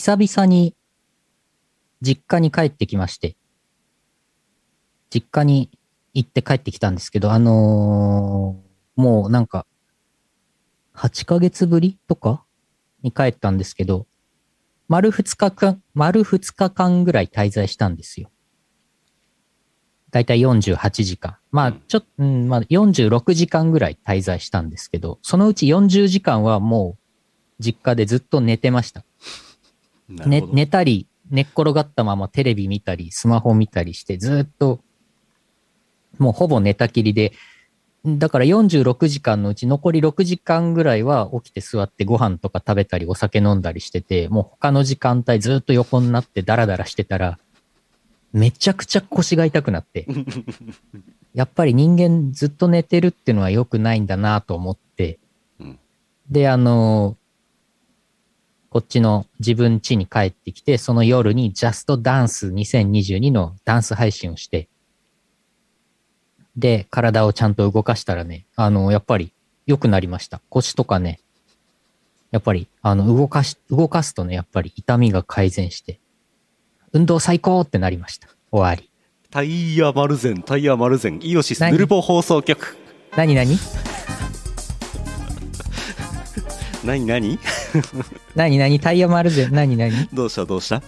久々に実家に帰ってきまして、実家に行って帰ってきたんですけど、あのーもうなんか、8ヶ月ぶりとかに帰ったんですけど、丸2日間、丸2日間ぐらい滞在したんですよ。だいたい48時間。まあ、ちょっと、うん、まあ、46時間ぐらい滞在したんですけど、そのうち40時間はもう、実家でずっと寝てました。ね寝たり、寝っ転がったままテレビ見たり、スマホ見たりして、ずっと、もうほぼ寝たきりで、だから46時間のうち残り6時間ぐらいは起きて座ってご飯とか食べたりお酒飲んだりしてて、もう他の時間帯ずっと横になってダラダラしてたら、めちゃくちゃ腰が痛くなって、やっぱり人間ずっと寝てるっていうのは良くないんだなと思って、うん。で、あのこっちの自分家に帰ってきて、その夜にジャストダンス2022のダンス配信をして、で、体をちゃんと動かしたらね、あの、やっぱり良くなりました。腰とかね、やっぱり、あの、動かし、動かすとね、やっぱり痛みが改善して、運動最高ってなりました。終わり。タイヤマルゼンタイヤマルゼンイオシス何？ヌルポ放送局何何？何何？何何？タイヤ丸ぜ。何何？どうした？どうした？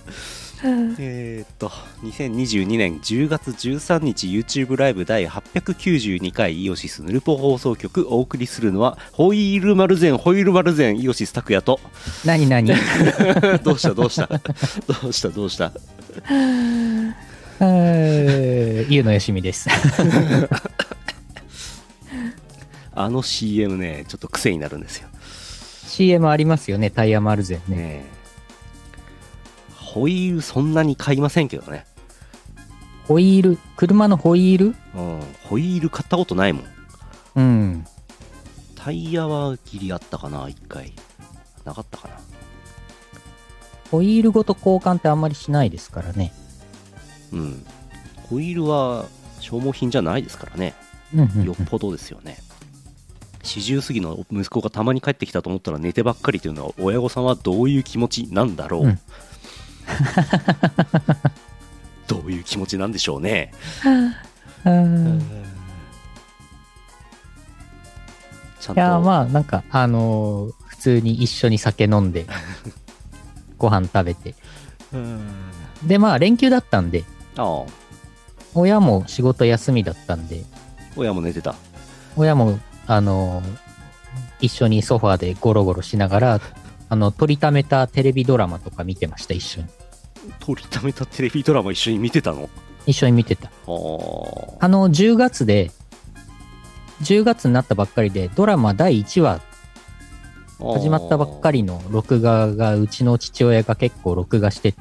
えーっと2022年10月13日 YouTube ライブ第892回イオシスヌルポ放送局お送りするのはホイールマルゼンホイールマルゼンイオシス拓也と。何何？どうした？どうした？どうした？どうした？えーゆうのよしみです。あの CM ねちょっと癖になるんですよ CM ありますよね、タイヤマルゼンね。ねえ。ホイールそんなに買いませんけどね。ホイール、車のホイール？うん。ホイール買ったことないもん。うん。タイヤはギリあったかな1回。なかったかな。ホイールごと交換ってあんまりしないですからね。うん。ホイールは消耗品じゃないですからね。うんうんうん。よっぽどですよね40過ぎの息子がたまに帰ってきたと思ったら寝てばっかりというのは親御さんはどういう気持ちなんだろう、うん。どういう気持ちなんでしょうね、いや、まあ、なんか、あのー普通に一緒に酒飲んで、ご飯食べて。うん。で、まあ、連休だったんで、ああ。親も仕事休みだったんで、親も寝てた。親も、あのー一緒にソファーでゴロゴロしながら、あの、撮りためたテレビドラマとか見てました、一緒に。撮りためたテレビドラマ一緒に見てたの？一緒に見てた。あの、10月で、10月になったばっかりで、ドラマ第1話始まったばっかりの録画が、うちの父親が結構録画してて、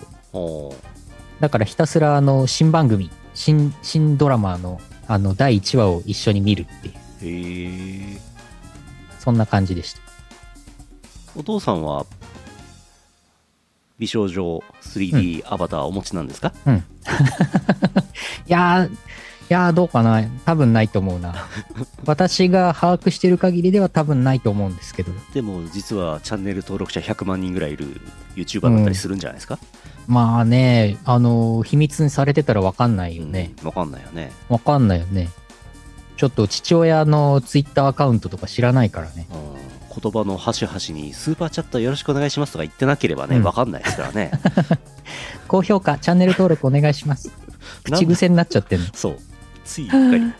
だからひたすらあの、新番組、新、新ドラマの、あの、第1話を一緒に見るっていう、へえそんな感じでした。お父さんは美少女 3D アバターお持ちなんですか、いやー、いやーどうかな多分ないと思うな。私が把握してる限りでは多分ないと思うんですけど。でも実はチャンネル登録者100万人ぐらいいる YouTuber だったりするんじゃないですか、まあね、あのー秘密にされてたらわかんないよね。うんわかんないよね、わかんないよね。ちょっと父親のツイッターアカウントとか知らないからね。うん、言葉の端々にスーパーチャットよろしくお願いしますとか言ってなければね、うんわかんないですからね 高評価、チャンネル登録お願いします。口癖になっちゃってんの。いそうついうっかり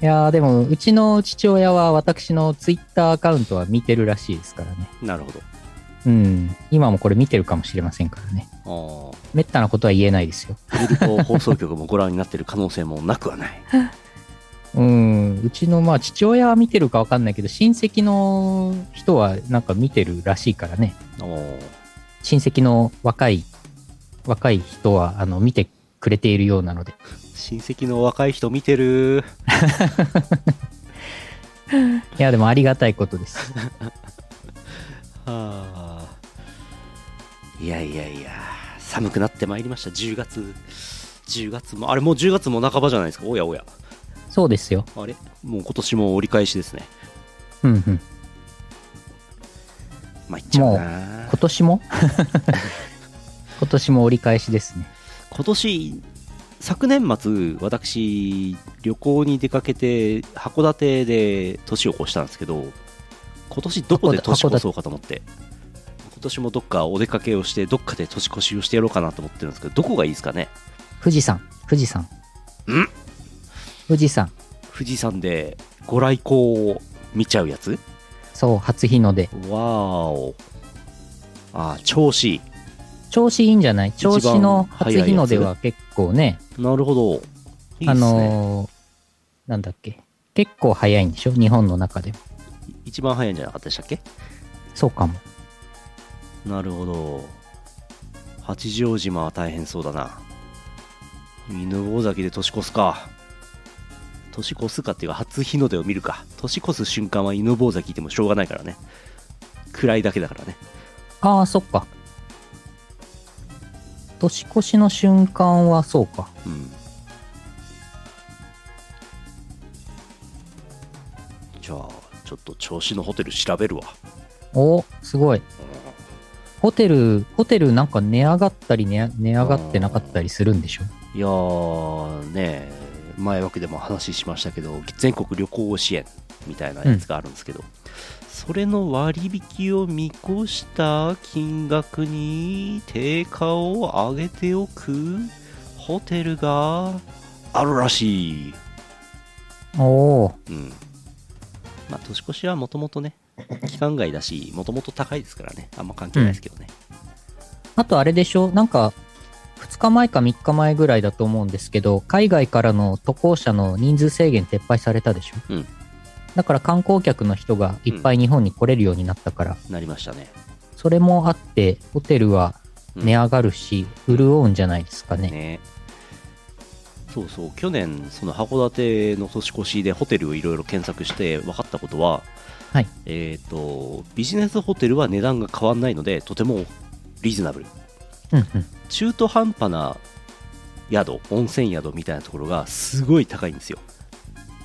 やーでも、うちの父親は私のツイッターアカウントは見てるらしいですからね。なるほどうん。今もこれ見てるかもしれませんからね。あーめったなことは言えないですよ。放送局もご覧になってる可能性もなくはない うん。うちのまあ父親は見てるかわかんないけど、親戚の人はなんか見てるらしいからね。親戚の若い、若い人はあの見てくれているようなので。親戚の若い人見てる いや、でもありがたいことです。はあいやいやいや寒くなってまいりました10月10月もあれもう10月も半ばじゃないですかおやおやそうですよ。あれ？もう今年も折り返しですねうんうん。まいっちゃうな今年も？今年も折り返しですね。今年昨年末私旅行に出かけて函館で年を越したんですけど今年どこで年越そうかと思って今年もどっかお出かけをしてどっかで年越しをしてやろうかなと思ってるんですけどどこがいいですかね？富士山、富士山。ん？富士山。富士山でご来光を見ちゃうやつ？そう、初日の出。わーお。あー調子。いい調子いいんじゃない？調子の初日の出は結構ね、なるほど。いいね、あのーなんだっけ？結構早いんでしょ？日本の中でも。一番早いんじゃなかったでしたっけ？そうかも。なるほど。八丈島は大変そうだな。犬吠埼で年越すか年越すかっていうか初日の出を見るか。年越す瞬間は犬吠埼いてもしょうがないからね。暗いだけだからね。ああ、そっか。年越しの瞬間はそうか。うん。じゃあちょっと調子のホテル調べるわ。おすごい。ホテル、ホテルなんか値上がったり値値上がってなかったりするんでしょ？いやーね前枠でも話しましたけど全国旅行支援みたいなやつがあるんですけど、それの割引を見越した金額に定価を上げておくホテルがあるらしい。おおうん。まあ年越しはもともとね期間外だしもともと高いですからね。あんま関係ないですけどね、あとあれでしょ？なんか、2日前か3日前ぐらいだと思うんですけど、海外からの渡航者の人数制限撤廃されたでしょ？うん。だから観光客の人がいっぱい日本に来れるようになったから、なりましたね。それもあって、ホテルは値上がるし、潤うんじゃないですかね。ね。そうそう。去年その函館の年越しでホテルをいろいろ検索して分かったことははい。えっ、とビジネスホテルは値段が変わらないのでとてもリーズナブルうんうん。中途半端な宿温泉宿みたいなところがすごい高いんですよ。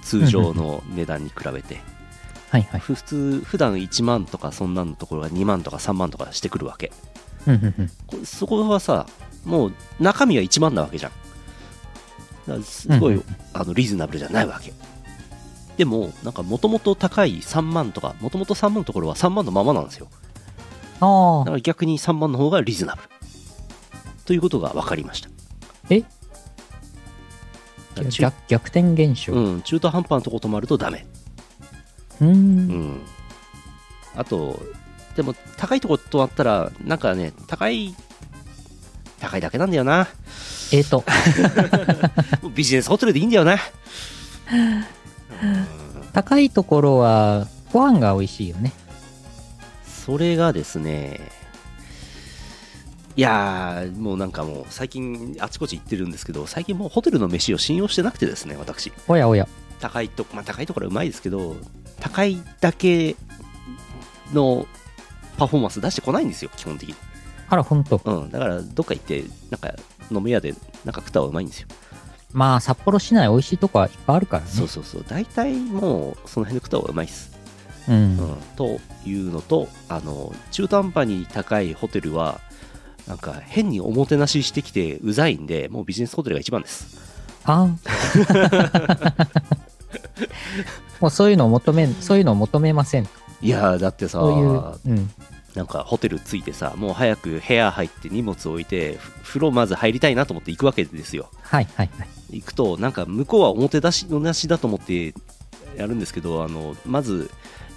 通常の値段に比べて。はいはい。普通普段1万とかそんなのところが2万とか3万とかしてくるわけ。そこはさもう中身は1万なわけじゃん。だからすごい、あのリーズナブルじゃないわけ。でもなんかもともと高い3万とかもともと3万のところは3万のままなんですよ。ああ、だから逆に3万の方がリーズナブルということが分かりました。え？逆逆転現象。ううん、中途半端なとこ泊まるとダメ。ーん。うん。あとでも高いとこ泊まったらなんかね高い高いだけなんだよな。えーと、ビジネスホテルでいいんだよな。高いところはご飯が美味しいよね。それがですねいやーもうなんかもう最近あちこち行ってるんですけど最近もうホテルの飯を信用してなくてですね私おやおや。高いとまあ高いところはうまいですけど高いだけのパフォーマンス出してこないんですよ基本的にあら、ほんと。うんだからどっか行ってなんか飲み屋でなんか食った方がうまいんですよ、まあ、札幌市内美味しいとこはいっぱいあるからね。そうそうそう大体もうその辺で食った方がうまいですうん。うん、というのとあの中途半端に高いホテルはなんか変におもてなししてきてうざいんでもうビジネスホテルが一番ですああ。もうそういうのを求め、そういうのを求めません。いやーだってさそういう、うん。なんかホテル着いてさもう早く部屋入って荷物置いてふ風呂まず入りたいなと思って行くわけですよはいはいはい。行くとなんか向こうはおもてなしのなしだと思ってやるんですけどあのまず、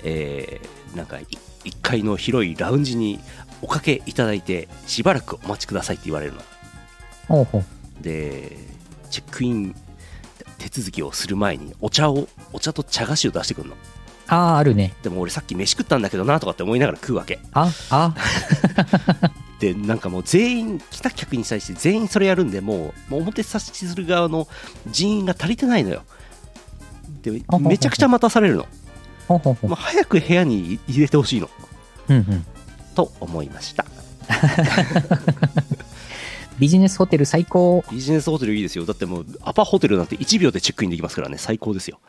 えーなんか1階の広いラウンジにおかけいただいてしばらくお待ちくださいって言われるのほうほう。でチェックイン手続きをする前にお茶をお茶と茶菓子を出してくるのああ、あるね。でも俺さっき飯食ったんだけどなとかって思いながら食うわけあ、あ、でなんかもう全員来た客に対して全員それやるんでもうもう表差しする側の人員が足りてないのよでめちゃくちゃ待たされるのほうほうほうもう。早く部屋に入れてほしいのうんうん。と思いました。ビジネスホテル最高。ビジネスホテルいいですよ。だってもうアパホテルなんて1秒でチェックインできますからね。最高ですよ。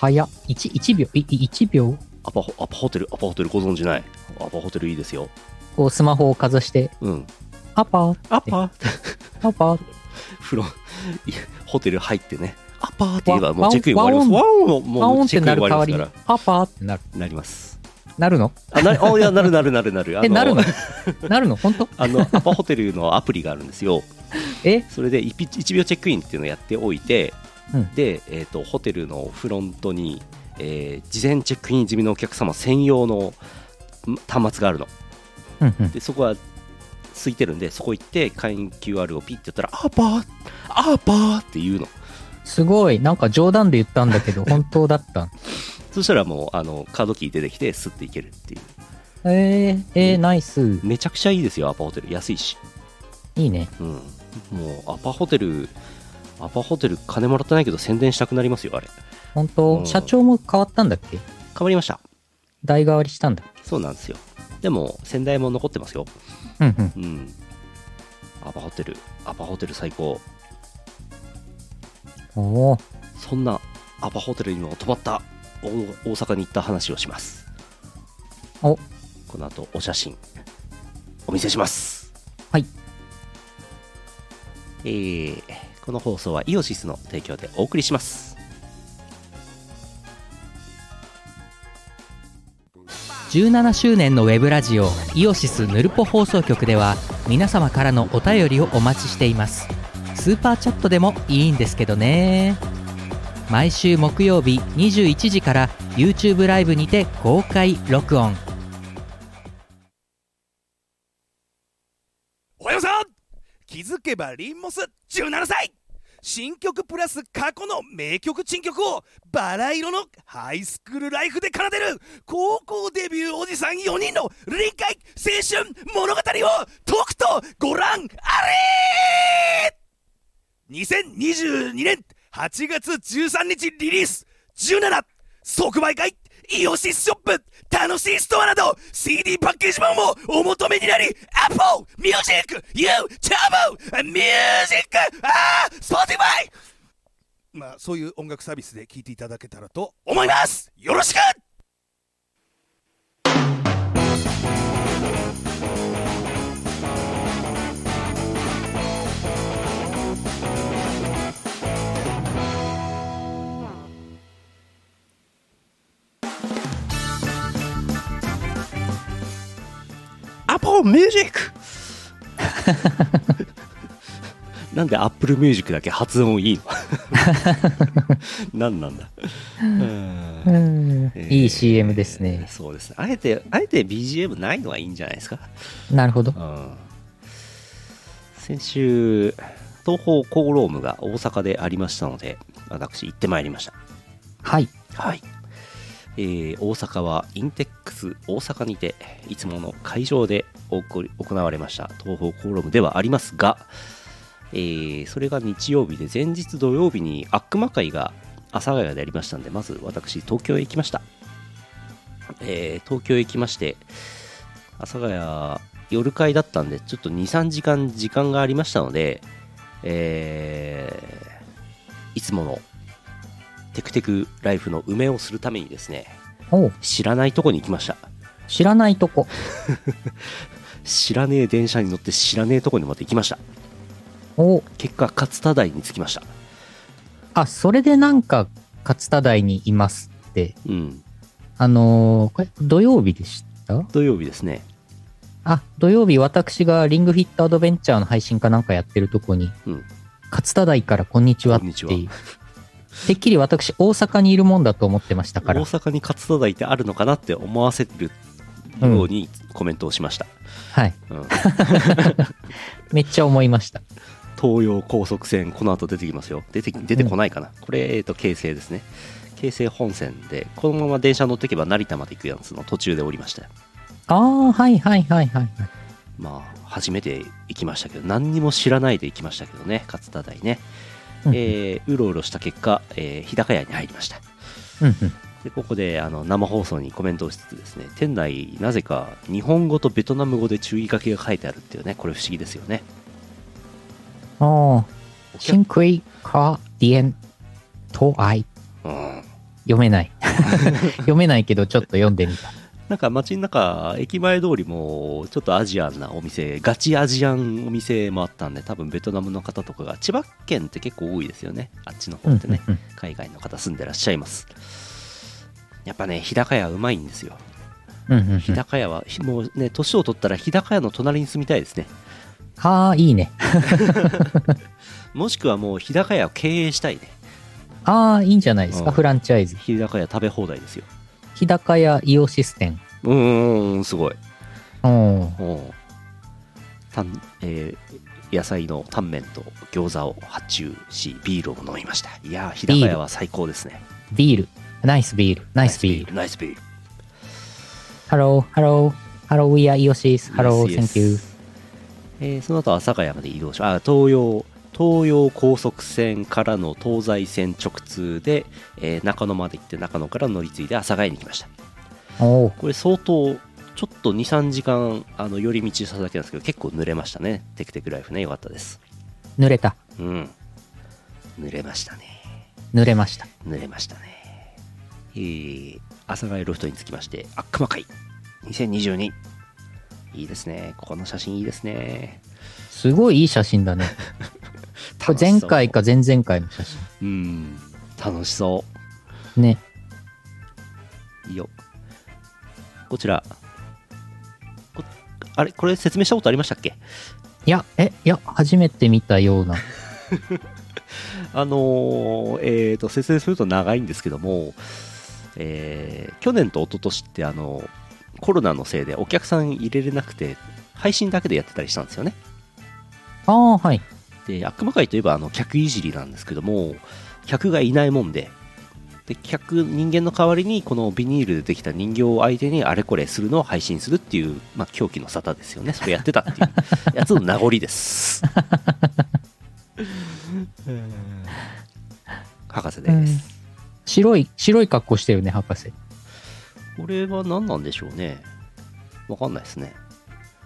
早っ。1、1秒、い、1秒？アパホアパホテルアパホテルご存知ない？アパホテルいいですよ。こうスマホをかざして、うん。アパー、アパ アパー、風呂いホテル入ってね。アパーって言えばもうチェックイン終わります。ワワンってもうチェックイン終なる代わりアパーってなる。らなりますなるの？あなあいやなるなるなるなる。あえ、なるの？なるの？本当？あのアパホテルのアプリがあるんですよ。え？それで 1, 1秒チェックインっていうのをやっておいて、うん。で、えー、とホテルのフロントに、えー事前チェックイン済みのお客様専用のん端末があるの。うんうん。でそこは空いてるんでそこ行って会員 QR をピッてやったらアパーアパーって言うの。すごい。なんか冗談で言ったんだけど、本当だった。そしたらもうあのカードキー出てきてスッていけるっていう。えー、えー、ナイス。めちゃくちゃいいですよアパホテル。安いしいいね。うん。もうアパホテルアパホテル金もらってないけど宣伝したくなりますよあれ。本当、うん。社長も変わったんだっけ？変わりました。代替わりしたんだ。っけそうなんですよ。でも先代も残ってますよ。うんうん。うん。アパホテルアパホテル最高。おー。そんなアパホテルにも泊まった大大阪に行った話をします。お。この後お写真お見せします。はい。えー、この放送はイオシスの提供でお送りします。17周年のウェブラジオイオシスヌルポ放送局では皆様からのお便りをお待ちしています。スーパーチャットでもいいんですけどね毎週木曜日21時から YouTube ライブにて公開録音。おはようさん。気づけばリンモス17歳。新曲プラス過去の名曲珍曲をバラ色のハイスクールライフで奏でる。高校デビューおじさん4人の臨海青春物語をとくとご覧あれ。2022年8月13日リリース。17即売会イオシスショップ楽しいストアなど CD パッケージ版もお求めになり Apple Music YouTube Music あ Spotify! まあそういう音楽サービスで聴いていただけたらと思います。よろしく! Apple Music なんでアップルミュージックだけ発音いいの？何なんだ？うん。うんえー。いい CM ですね。そうですね。あえてあえて BGM ないのはいいんじゃないですか？なるほど。う。ん。先週東方コーロームが大阪でありましたので私行ってまいりました。はい。はい、えー大阪はインテックス大阪にていつもの会場で行われました。東方コーロムではありますが、えーそれが日曜日で前日土曜日に悪魔会が阿佐ヶ谷でありましたんでまず私東京へ行きました、えー東京へ行きまして阿佐ヶ谷夜会だったんでちょっと23時間時間がありましたので、えーいつものテクテクライフの梅をするためにですね知らないとこに行きました。知らないとこ。知らねえ電車に乗って知らねえとこにまで行きました。お。う結果勝田台に着きました。あ、それでなんか、勝田台にいますって。うん。あのーこれ、土曜日でした？土曜日ですね。あ、土曜日私がリングフィットアドベンチャーの配信かなんかやってるとこに、うん。勝田台からこんにちはっていう。てっきり私大阪にいるもんだと思ってました大から。阪に勝田台ってあるのかなって思わせるようにコメントをしました、はい。うん めっちゃ思いました。東洋高速線この後出てきますよ出て出てこないかな、これ、えー、と京成ですね京成本線でこのまま電車乗っていけば成田まで行くやつの途中で降りましたよああ、はいはいはいはい。まあ初めて行きましたけど何にも知らないで行きましたけどね勝田台ね、うんえーうろうろした結果、えー日高屋に入りました。でここであの生放送にコメントをしつつですね店内なぜか日本語とベトナム語で注意書きが書いてあるっていうねこれ不思議ですよねああ、 Xin quý khách điện thoại。うん読めない。読めないけどちょっと読んでみた。なんか街の中、駅前通りもちょっとアジアンなお店、ガチアジアンお店もあったんで、多分ベトナムの方とかが、千葉県って結構多いですよね、あっちの方ってね、うんうん海外の方住んでらっしゃいます。やっぱね、日高屋うまいんですよ。うんうんうん日高屋は、もうね、年を取ったら日高屋の隣に住みたいですね。はあ、いいね。もしくはもう日高屋を経営したいね。ああ、いいんじゃないですか、うんフランチャイズ。日高屋食べ放題ですよ。日高屋イオシス店。うーん、すごい。うん。おうたんえー野菜のタンメンと餃子を発注しビールを飲みましたいやー日高屋は最高ですねビール。ナイスビール。ナイスビール。ナイスビール Hello, hello. Hello, we are イオシス. Hello, thank youー。えーその後阿佐ヶ谷まで移動しあ東葉東葉高速線からの東西線直通で、えー中野まで行って中野から乗り継いで阿佐ヶ谷に来ましたおお。これ相当ちょっと23時間あの寄り道しただけなんですけど結構濡れましたねテクテクライフねよかったです濡れた。うん濡れましたね濡れました。濡れましたね。えー、阿佐ヶ谷ロフトに着きまして、あ、熊会2022。いいですね。ここの写真いいですね。すごいいい写真だね。これ前回か前々回の写真。うん、楽しそね。う。いいよ。こちら。こあれ？これ説明したことありましたっけ？いや、え、いや、初めて見たような。あのーえーと、説明すると長いんですけども、えー去年と一昨年って、あのコロナのせいでお客さん入れれなくて、配信だけでやってたりしたんですよね。ああ、はい。で悪魔会といえばあの客いじりなんですけども客がいないもんで。で客人間の代わりにこのビニールでできた人形を相手にあれこれするのを配信するっていう、まあ、狂気の沙汰ですよね。それやってたっていう。やつの名残です。博士です、うん。白い、白い格好してるね、博士。これは何なんでしょうね。わかんないですね。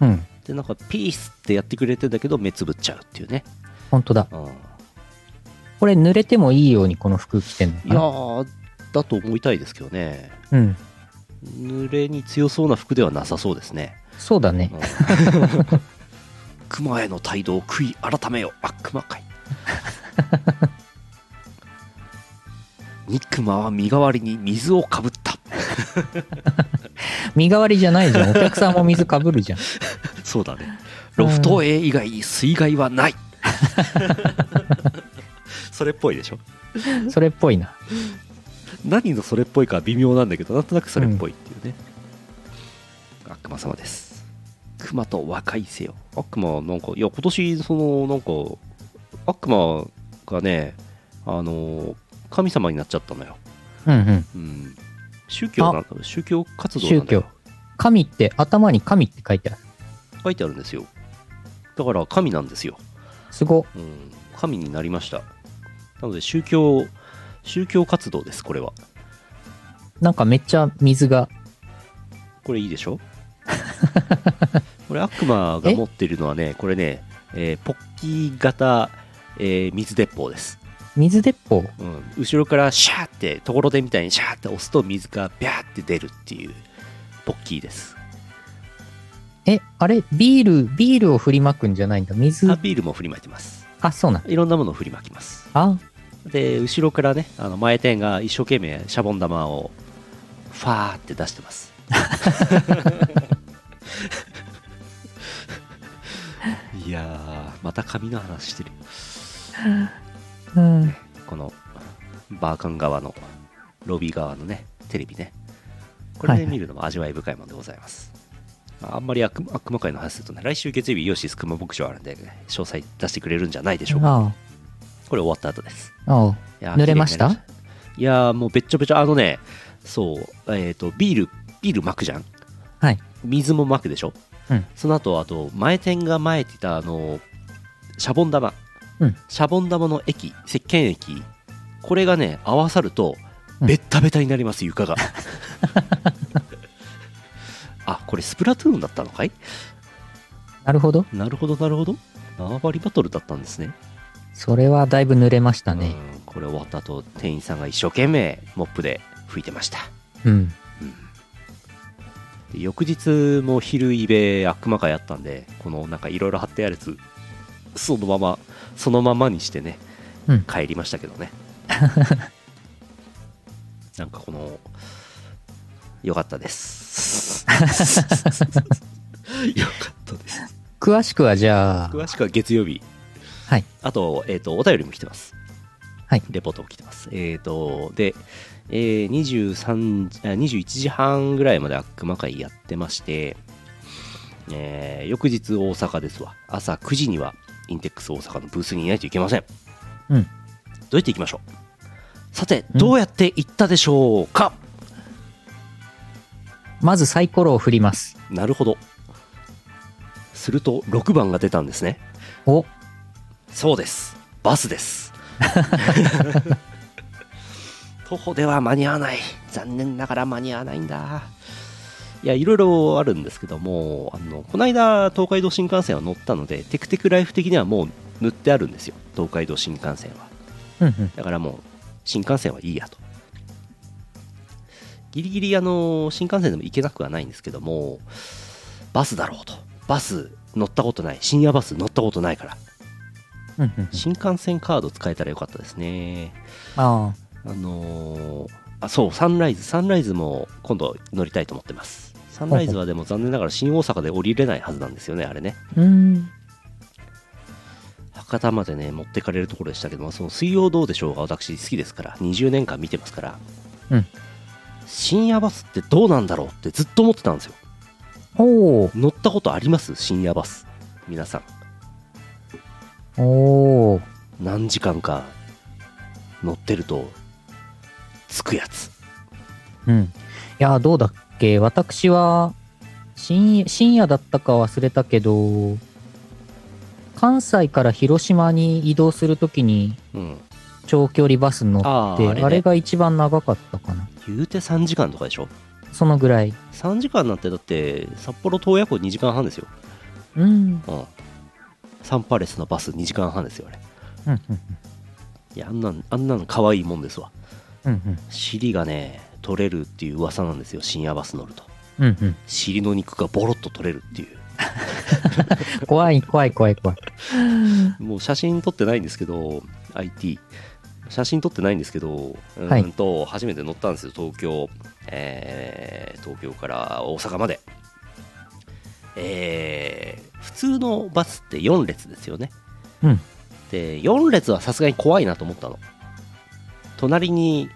うん。でなんかピースってやってくれてんだけど目つぶっちゃうっていうね、本当だ。うん、これ濡れてもいいようにこの服着てんのかいやなーだと思いたいですけどねうん。濡れに強そうな服ではなさそうですね。そうだね。うん 熊への態度を悔い改めよあ熊かい ニクマは身代わりに水をかぶった 身代わりじゃないじゃん。お客さんも水かぶるじゃん。そうだねロフト A 以外水害はない それっぽいでしょ？それっぽいな。何のそれっぽいかは微妙なんだけどなんとなくそれっぽいっていうね、悪魔様です。熊と和解せよ。悪魔なんかいや今年そのなんか悪魔がねあの神様になっちゃったのよ、うんうん。うん、宗教なんだ宗教活動なん宗教。神って、頭に神って書いてある。書いてあるんですよ。だから神なんですよ、すご。うん、神になりました。なので宗教宗教活動ですこれは。なんかめっちゃ水が。これいいでしょ？これ悪魔が持ってるのはねこれね、えーポッキー型、えー水鉄砲です、水鉄砲？うん、後ろからシャーってところでみたいにシャーって押すと水がビャーって出るっていうポッキーですえ、あれ？ビール、ビールを振りまくんじゃないんだ。水？あ。ビールも振りまいてます。あ、そうなん。いろんなものを振りまきます。あ、で後ろからねあの前店が一生懸命シャボン玉をファーって出してます。いやーまた紙の話してる。うん。このバーカン側のロビー側のねテレビね。これで見るのも味わい深いものでございます、まああんまり悪悪魔界の話するとね来週月曜日イオシス熊牧場あるんで、詳細出してくれるんじゃないでしょうか。あこれ終わった後です。あ、あ。濡れました？いやーもうべっちょべちょ。あのねそうえっ、とビールビール巻くじゃん？はい。水も巻くでしょ、うん。その後あと前店が前ってたあのシャボン玉、うん。シャボン玉の液石鹸液これがね合わさるとうん。ベッタベタになります床が。あ これスプラトゥーンだったのかい？なるほど。なるほどなるほど。縄張りバトルだったんですね。それはだいぶ濡れましたね。うんこれ終わった後店員さんが一生懸命モップで吹いてました。うん。で翌日も昼イベ悪魔会やったんでこのなんかいろいろ貼ってあるやつそのままそのままにしてね、うん。帰りましたけどね。なんかこのよかったです よかったです詳しくはじゃあ、詳しくは月曜日はい。あと,、えー、とお便りも来てますはい。レポートも来てます。えっ、と、で、えー、23あ21時半ぐらいまで悪魔会やってまして、えー翌日大阪ですわ。朝9時にはインテックス大阪のブースにいないといけません。うん。どうやって行きましょう?さて、どうやって行ったでしょうか、まずサイコロを振ります。なるほど。すると6番が出たんですね。お、そうです。バスです。徒歩では間に合わない。残念ながら間に合わないんだ。いや、いろいろあるんですけども、あの、この間、東海道新幹線は乗ったので、テクテクライフ的にはもう塗ってあるんですよ。東海道新幹線は。うんうん。だからもう、新幹線はいいやと。ギリギリ、あの、新幹線でも行けなくはないんですけども、バスだろうと。バス乗ったことない。深夜バス乗ったことないから。新幹線カード使えたらよかったですね。ああのーあ、そう、サンライズ。サンライズも今度乗りたいと思ってます。サンライズはでも残念ながら新大阪で降りれないはずなんですよね、あれね。あ。うん。博多までね、持ってかれるところでしたけども、その水曜どうでしょうが私好きですから、20年間見てますから、うん深夜バスってどうなんだろうってずっと思ってたんですよ。おー。乗ったことあります？深夜バス。皆さん。おー。何時間か乗ってると、着くやつ。うん。いや、どうだっけ？私は、深夜、深夜だったか忘れたけど、関西から広島に移動するときにうん。長距離バス乗って、あれ,、あーあれねが一番長かったかな。言うて3時間とかでしょ？そのぐらい。3時間なんてだって札幌洞爺湖2時間半ですよ、うん。うん、サンパレスのバス2時間半ですよあれ。うんうんいやあんなんあんなん可愛いもんですわ。うんうん。尻がね取れるっていう噂なんですよ深夜バス乗ると。うんうん。尻の肉がボロッと取れるっていう。怖い怖い怖い怖い。もう写真撮ってないんですけど IT 写真撮ってないんですけどうはい。ーんと初めて乗ったんですよ東京、えー東京から大阪まで。えー普通のバスって4列ですよね。うん。で4列はさすがに怖いなと思ったの。隣に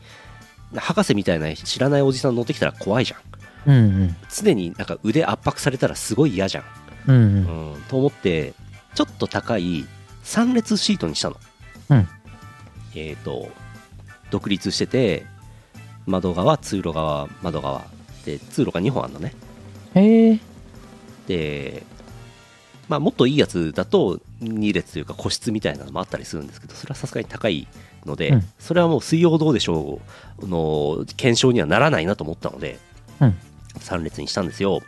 博士みたいな知らないおじさん乗ってきたら怖いじゃん。うんうん。常になんか腕圧迫されたらすごい嫌じゃん。うんうん。うん、と思ってちょっと高い3列シートにしたの、うんえっ、と独立してて窓側通路側窓側。で通路が2本あるのね。へえでまあもっといいやつだと2列というか個室みたいなのもあったりするんですけどそれはさすがに高いので、うん。それはもう水曜どうでしょうの検証にはならないなと思ったので、うん。3列にしたんですよ。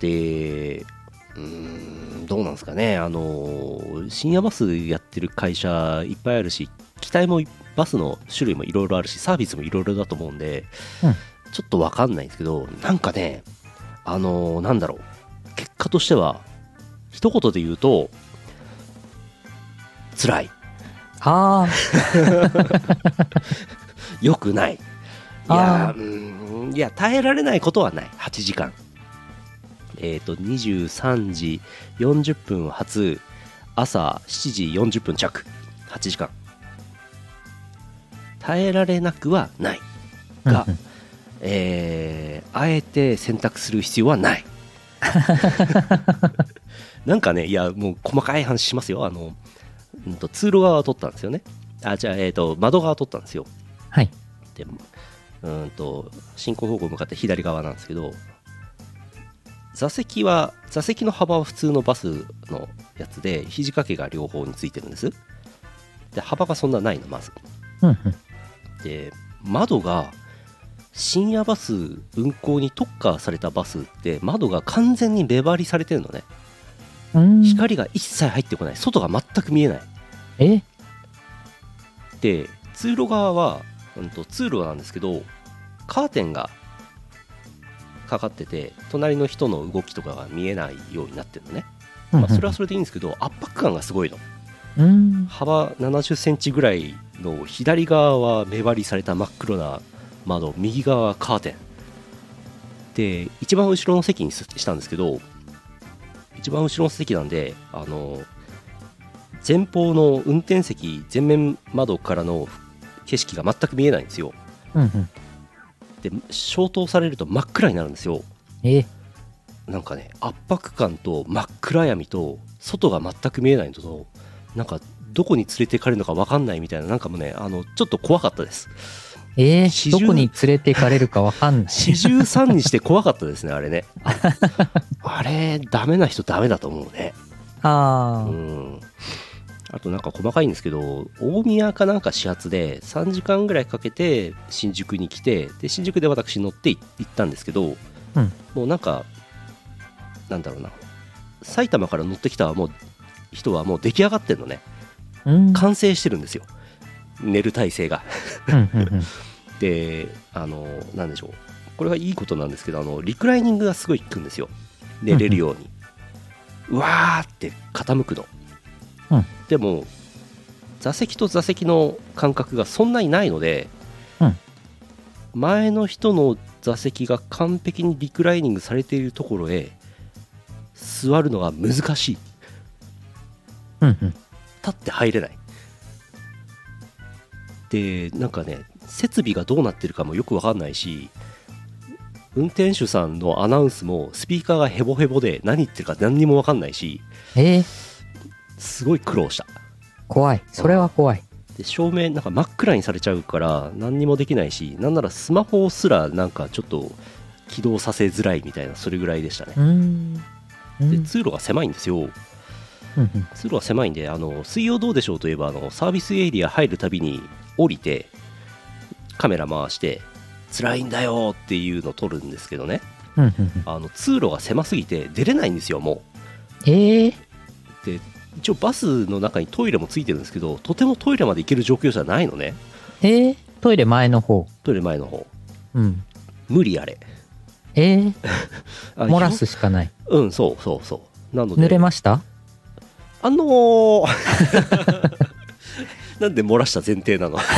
でうーんどうなんですかね。あの深夜バスやってる会社いっぱいあるし機体もバスの種類もいろいろあるしサービスもいろいろだと思うんで、うん。ちょっとわかんないんですけどなんかねあのなんだろう。結果としては一言で言うと辛い。あ。良くない。いあやいや耐えられないことはない。8時間えっ、と23時40分発朝7時40分着。8時間。耐えられなくはない。あが、えーあえて選択する必要はない。なんかねいやもう細かい話しますよ。あの、うん、と通路側は取ったんですよね。あじゃあ、えー、と窓側取ったんですよ。はい。でうーんと進行方向向かって左側なんですけど座席は座席の幅は普通のバスのやつで肘掛けが両方についてるんです。で幅がそんなないのまず。うんうん。で窓が深夜バス運行に特化されたバスって窓が完全に目張りされてるのね。うん。光が一切入ってこない。外が全く見えない。え？で通路側はうんと通路なんですけどカーテンがかかってて隣の人の動きとかが見えないようになってるのね、まあ、それはそれでいいんですけど圧迫感がすごいの。うん。幅7 0センチぐらいの左側は目張りされた真っ黒な窓右側はカーテン。で一番後ろの席にししたんですけど一番後ろの席なんであの前方の運転席前面窓からの景色が全く見えないんですよ。うんうん。で消灯されると真っ暗になるんですよ。え？ー、なんかね圧迫感と真っ暗闇と外が全く見えないのとなんかどこに連れて行かれるのか分かんないみたいななんかもうねあのちょっと怖かったです。え？ー、どこに連れて行かれるかわかんない。四十三にして怖かったですねあれね。あ あれダメな人ダメだと思うね。ああ。うんあとなんか細かいんですけど大宮かなんか始発で3時間ぐらいかけて新宿に来てで新宿で私乗って行ったんですけど、うん。もうなんかなんだろうな。埼玉から乗ってきたもう人はもう出来上がってるのね。うん。完成してるんですよ。寝る体勢が。うんうんうん。であのなんでしょう。これはいいことなんですけどあのリクライニングがすごい効くんですよ。寝れるように、うわーって傾くの、うん。でも座席と座席の間隔がそんなにないので、うん。前の人の座席が完璧にリクライニングされているところへ座るのが難しい。うんうん。立って入れない。でなんかね設備がどうなってるかもよく分かんないし運転手さんのアナウンスもスピーカーがヘボヘボで何言ってるか何にも分かんないしえ。ー、すごい苦労した。怖い。それは怖い。で照明なんか真っ暗にされちゃうから何にもできないしなんならスマホすらなんかちょっと起動させづらいみたいなそれぐらいでしたね。で通路が狭いんですよ。通路が狭いんであの水曜どうでしょうといえばあのサービスエリア入るたびに降りてカメラ回して辛いんだよっていうのを撮るんですけどね。あの通路が狭すぎて出れないんですよもえー、うで一応バスの中にトイレもついてるんですけどとてもトイレまで行ける状況じゃないのね。えー、トイレ前の方。トイレ前の方。うん。無理あれ。えー、あ漏らすしかない。うんそうそうそう。なので。濡れました？あのー。なんで漏らした前提なの？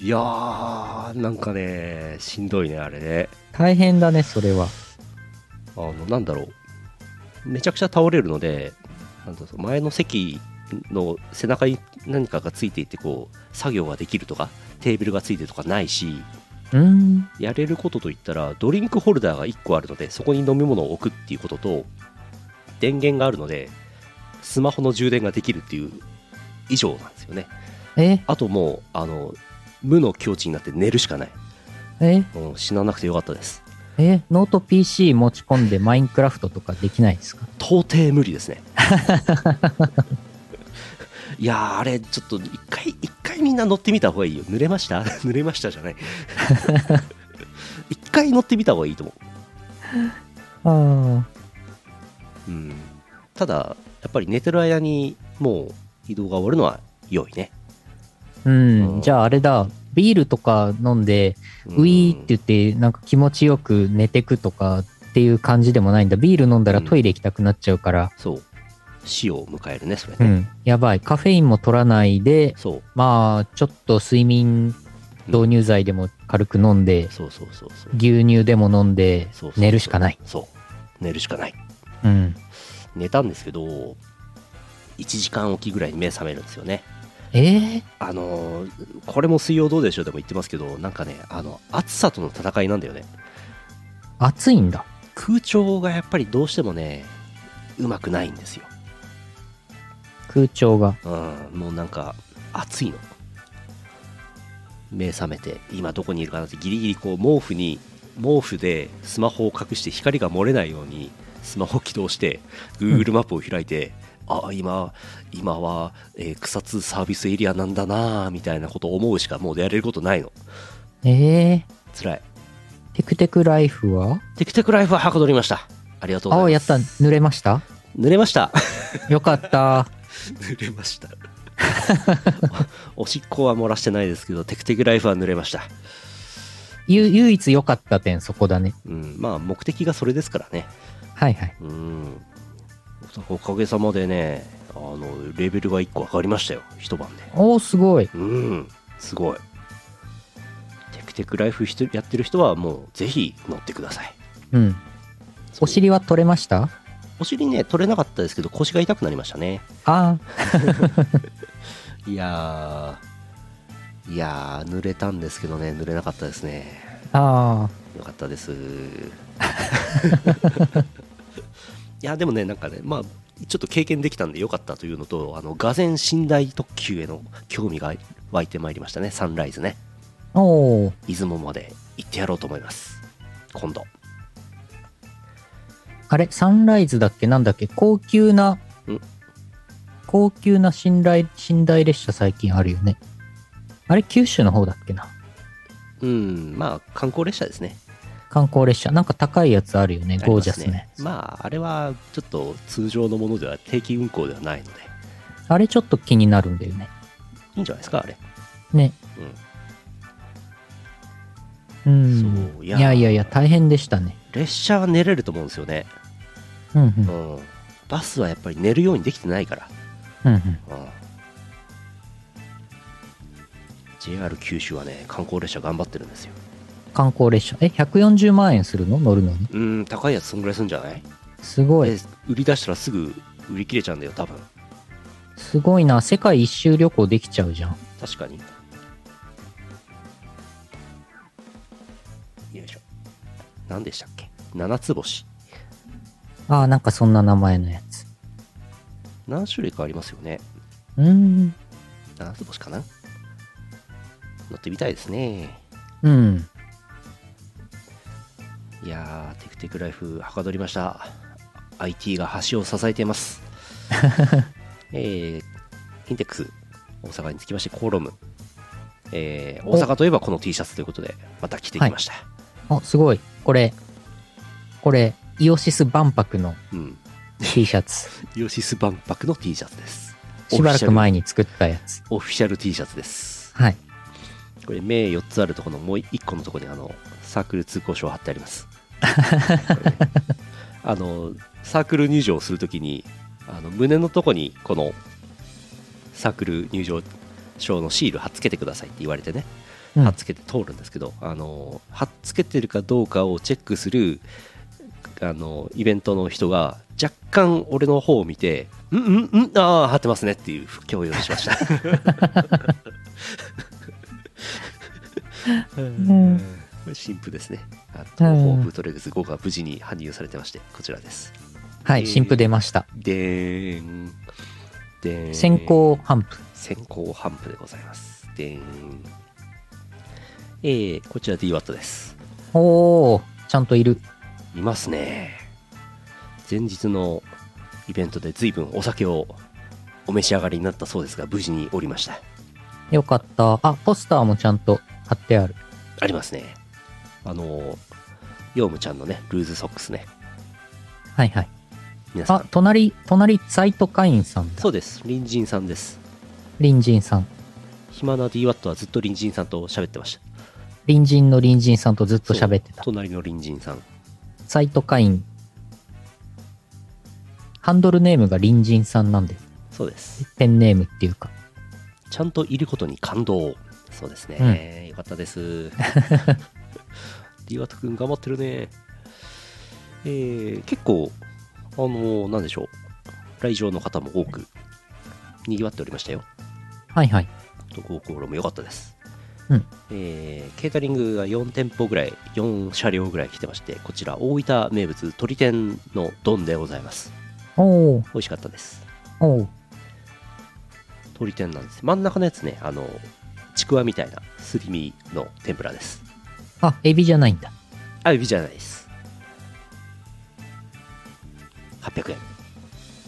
いやーなんかねしんどいねあれね。大変だね、それは。あのなんだろうめちゃくちゃ倒れるのでなん前の席の背中に何かがついていてこう作業ができるとかテーブルがついてるとかないしうーん。やれることといったらドリンクホルダーが1個あるのでそこに飲み物を置くっていうことと電源があるのでスマホの充電ができるっていう以上なんですよね。え？あともうあの無の境地になって寝るしかない、え？うん、死ななくてよかったですえノート PC 持ち込んでマインクラフトとかできないですか？到底無理ですね。いやーあれちょっと一回一回みんな乗ってみた方がいいよ。寝れました？寝れましたじゃない。一回乗ってみた方がいいと思う。ああ。うん、ただやっぱり寝てる間にもう移動が終わるのは良いね、うん。うん。じゃああれだ。ビールとか飲んで、うんウィーって言って、なんか気持ちよく寝てくとかっていう感じでもないんだ。ビール飲んだらトイレ行きたくなっちゃうから。そう死を迎えるねそれね、うん。やばい。カフェインも取らないで、そうまあ、ちょっと睡眠導入剤でも軽く飲んで、そうそうそうそう牛乳でも飲んで寝るしかない。そう寝るしかないうん。寝たんですけど1時間おきぐらいに目覚めるんですよねえー、あのーこれも水曜どうでしょうでも言ってますけどなんかねあの暑さとの戦いなんだよね。暑いんだ。空調がやっぱりどうしてもねうまくないんですよ。空調が。うん、もうなんか暑いの。目覚めて今どこにいるかなってギリギリこう毛布に毛布でスマホを隠して光が漏れないようにスマホを起動して Google マップを開いて、あ今今は、えー草津サービスエリアなんだなみたいなことを思うしかもうやれることないの。えー、辛い。テクテクライフは？テクテクライフははかどりました。ありがとうごああ、ざいます。やった。濡れました？濡れました。よかった。濡れました。おしっこは漏らしてないですけどテクテクライフは濡れました。ゆ唯一良かった点そこだね。うんまあ目的がそれですからね。はいはい。うんおかげさまでねあのレベルが1個上がりましたよ一晩で。おー、すごい。うんすごい。テクテクライフやってる人はもうぜひ乗ってください。うん。お尻は取れました？お尻ね取れなかったですけど腰が痛くなりましたね。あ いやーいやー濡れたんですけどね濡れなかったですね。あ、あよかったです。い やでもねなんかねまあちょっと経験できたんでよかったというのとあの俄然寝台特急への興味が湧いてまいりましたね。サンライズね。あ。おー。出雲まで行ってやろうと思います。今度。あれ？サンライズだっけ？なんだっけ？高級な、ん。高級な寝台、寝台列車最近あるよね。あれ？九州の方だっけな？うん。まあ観光列車ですね観光列車。なんか高いやつあるよね。ゴージャスね。まああれはちょっと通常のものでは定期運行ではないのであれちょっと気になるんだよね。いいんじゃないですかあれね。うん。そういやいやいやいや、大変でしたね。列車は寝れると思うんですよねうんうん。うんバスはやっぱり寝るようにできてないからうんうん。うん JR 九州はね観光列車頑張ってるんですよ観光列車。え、140万円するの？乗るのに？うん高いやつそんぐらいするんじゃない？すごいで。売り出したらすぐ売り切れちゃうんだよ多分すごいな。世界一周旅行できちゃうじゃん。確かによいしょ何でしたっけ？七つ星ああ、なんかそんな名前のやつ。何種類かありますよねうーん。七つ星かな？乗ってみたいですねうん。いやーテクテクライフはかどりました。IT が橋を支えています。えー、インテックス大阪につきましてコーロム。えー、大阪といえばこの T シャツということでまた着てきました、あ、すごい。これ、これ、イオシス万博のうん。T シャツ。イオシス万博の T シャツです。しばらく前に作ったやつ。オフィシャル T シャツです。はい。これ目4つあるところのもう1個のところにあのサークル通行証貼ってあります あのサークル入場するときにあの胸のとこにこのサークル入場証のシール貼っつけてくださいって言われてね。うん。貼っつけて通るんですけど、あの貼っつけてるかどうかをチェックするあのイベントの人が若干俺の方を見て「うんうんうんああ貼ってますね」っていう共有をしました。ん これ新婦ですねあ東方ブートレグズ5が無事に搬入されてましてこちらですはい、新譜出ました。でーんでーん先行頒布。先行頒布でございますでーんえー、こちら DWAT ですおー、ちゃんといる。いますね前日のイベントで随分お酒をお召し上がりになったそうですが無事におりましたよかった。あ、ポスターもちゃんと貼ってある。ありますねあのヨウムちゃんのねルーズソックスねはいはい。あ皆さん、隣、隣、サイト会員さんだ。そうです隣人さんです隣人さん。暇な DWAT はずっと隣人さんと喋ってました隣人の隣人さんとずっと喋ってた。隣の隣人さんサイト会員。ハンドルネームが隣人さんなんで、そうですペンネームっていうか。ちゃんといることに感動そうですね、よかったです DWAT 君頑張ってるね。えー、結構あのなんでしょう。来場の方も多くにぎわっておりましたよ。はいはい。とゴーコーロも良かったです、うん。えーケータリングが4店舗ぐらい4車両ぐらい来てましてこちら大分名物鶏天の丼でございます。おー、美味しかったです。おー。鶏天なんです。真ん中のやつねあのちくわみたいなすり身の天ぷらですあ、エビじゃないんだ。あエビじゃないです。800円。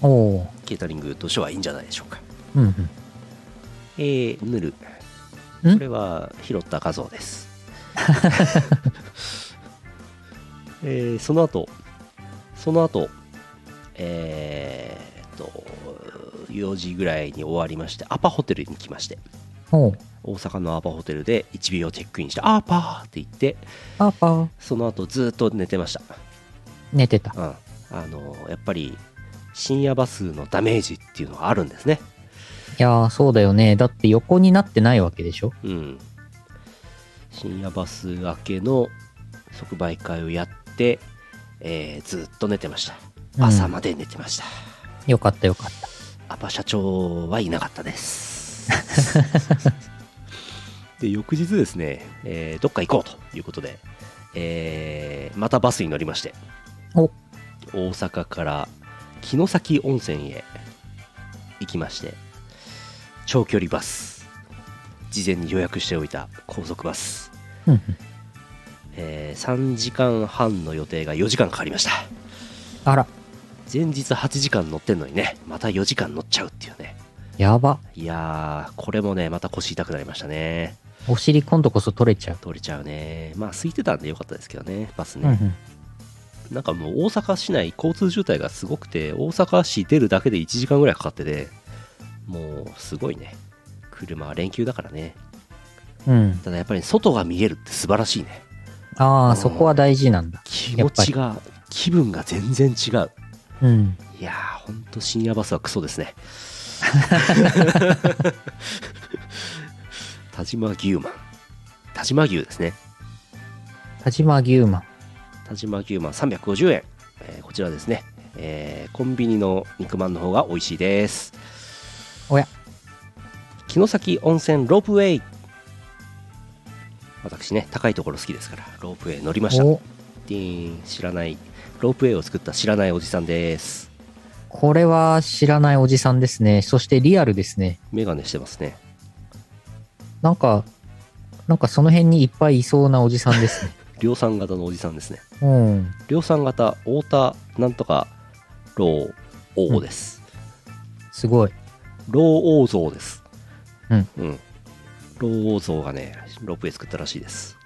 おー。ケータリングとしてはいいんじゃないでしょうか。うんうん。えー、ヌルん？これは拾った画像です。えー、その後。その後。えーっと4時ぐらいに終わりましてアパホテルに来まして。おう。大阪のアパホテルで1秒チェックインしてアーパーって言ってパパー。その後ずっと寝てました寝てた。うん、あのやっぱり深夜バスのダメージっていうのがあるんですね。いやー、そうだよね。だって横になってないわけでしょうん、深夜バス明けの即売会をやって、えーずっと寝てました。うん朝まで寝てました。よかったよかった。アパ社長はいなかったです。で翌日ですね、えーどっか行こうということで、えーまたバスに乗りましてお。大阪から城崎温泉へ行きまして長距離バス事前に予約しておいた高速バス、えー3時間半の予定が4時間かかりました。あら、前日8時間乗ってんのにねまた4時間乗っちゃうっていうね。やば。いやーこれもねまた腰痛くなりましたねお尻今度こそ取れちゃう。取れちゃうねまあ空いてたんでよかったですけどねバスね、うんうん。なんかもう大阪市内交通渋滞がすごくて大阪市出るだけで1時間ぐらいかかっててもうすごいね車は連休だからねうん。ただやっぱり外が見えるって素晴らしいねああ、うんそこは大事なんだ。気持ちが気分が全然違ううん。いやーほんと深夜バスはクソですね 田島牛マン田島牛ですね。田島牛マン。田島牛マン350円、えーこちらですね、えーコンビニの肉まんの方が美味しいです。おや。城崎温泉ロープウェイ。私ね高いところ好きですからロープウェイ乗りました。お、ディーン知らないロープウェイを作った知らないおじさんです。これは知らないおじさんですね。そしてリアルですね。メガネしてますねなんか、なんかその辺にいっぱいいそうなおじさんですね。量産型のおじさんですねうん。量産型太田なんとかロー王です、すごい。ロー王像ですうん、うん、ロー王像がねロープウェイ作ったらしいです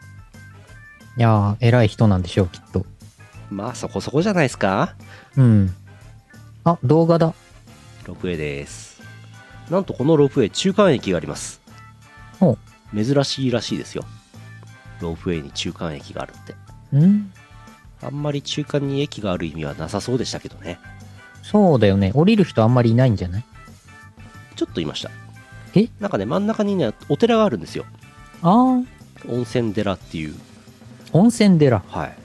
いやー、偉い人なんでしょう、きっと。まあそこそこじゃないですかうん。あ、動画だ。ロープウェイですなんとこのロープウェイ中間駅がありますほ珍しいらしいですよ。ロープウェイに中間駅があるって。ん？あんまり中間に駅がある意味はなさそうでしたけどね。そうだよね。降りる人あんまりいないんじゃない？ちょっといました。え？なんかね真ん中にねお寺があるんですよ。あー、温泉寺っていう。温泉寺。はい。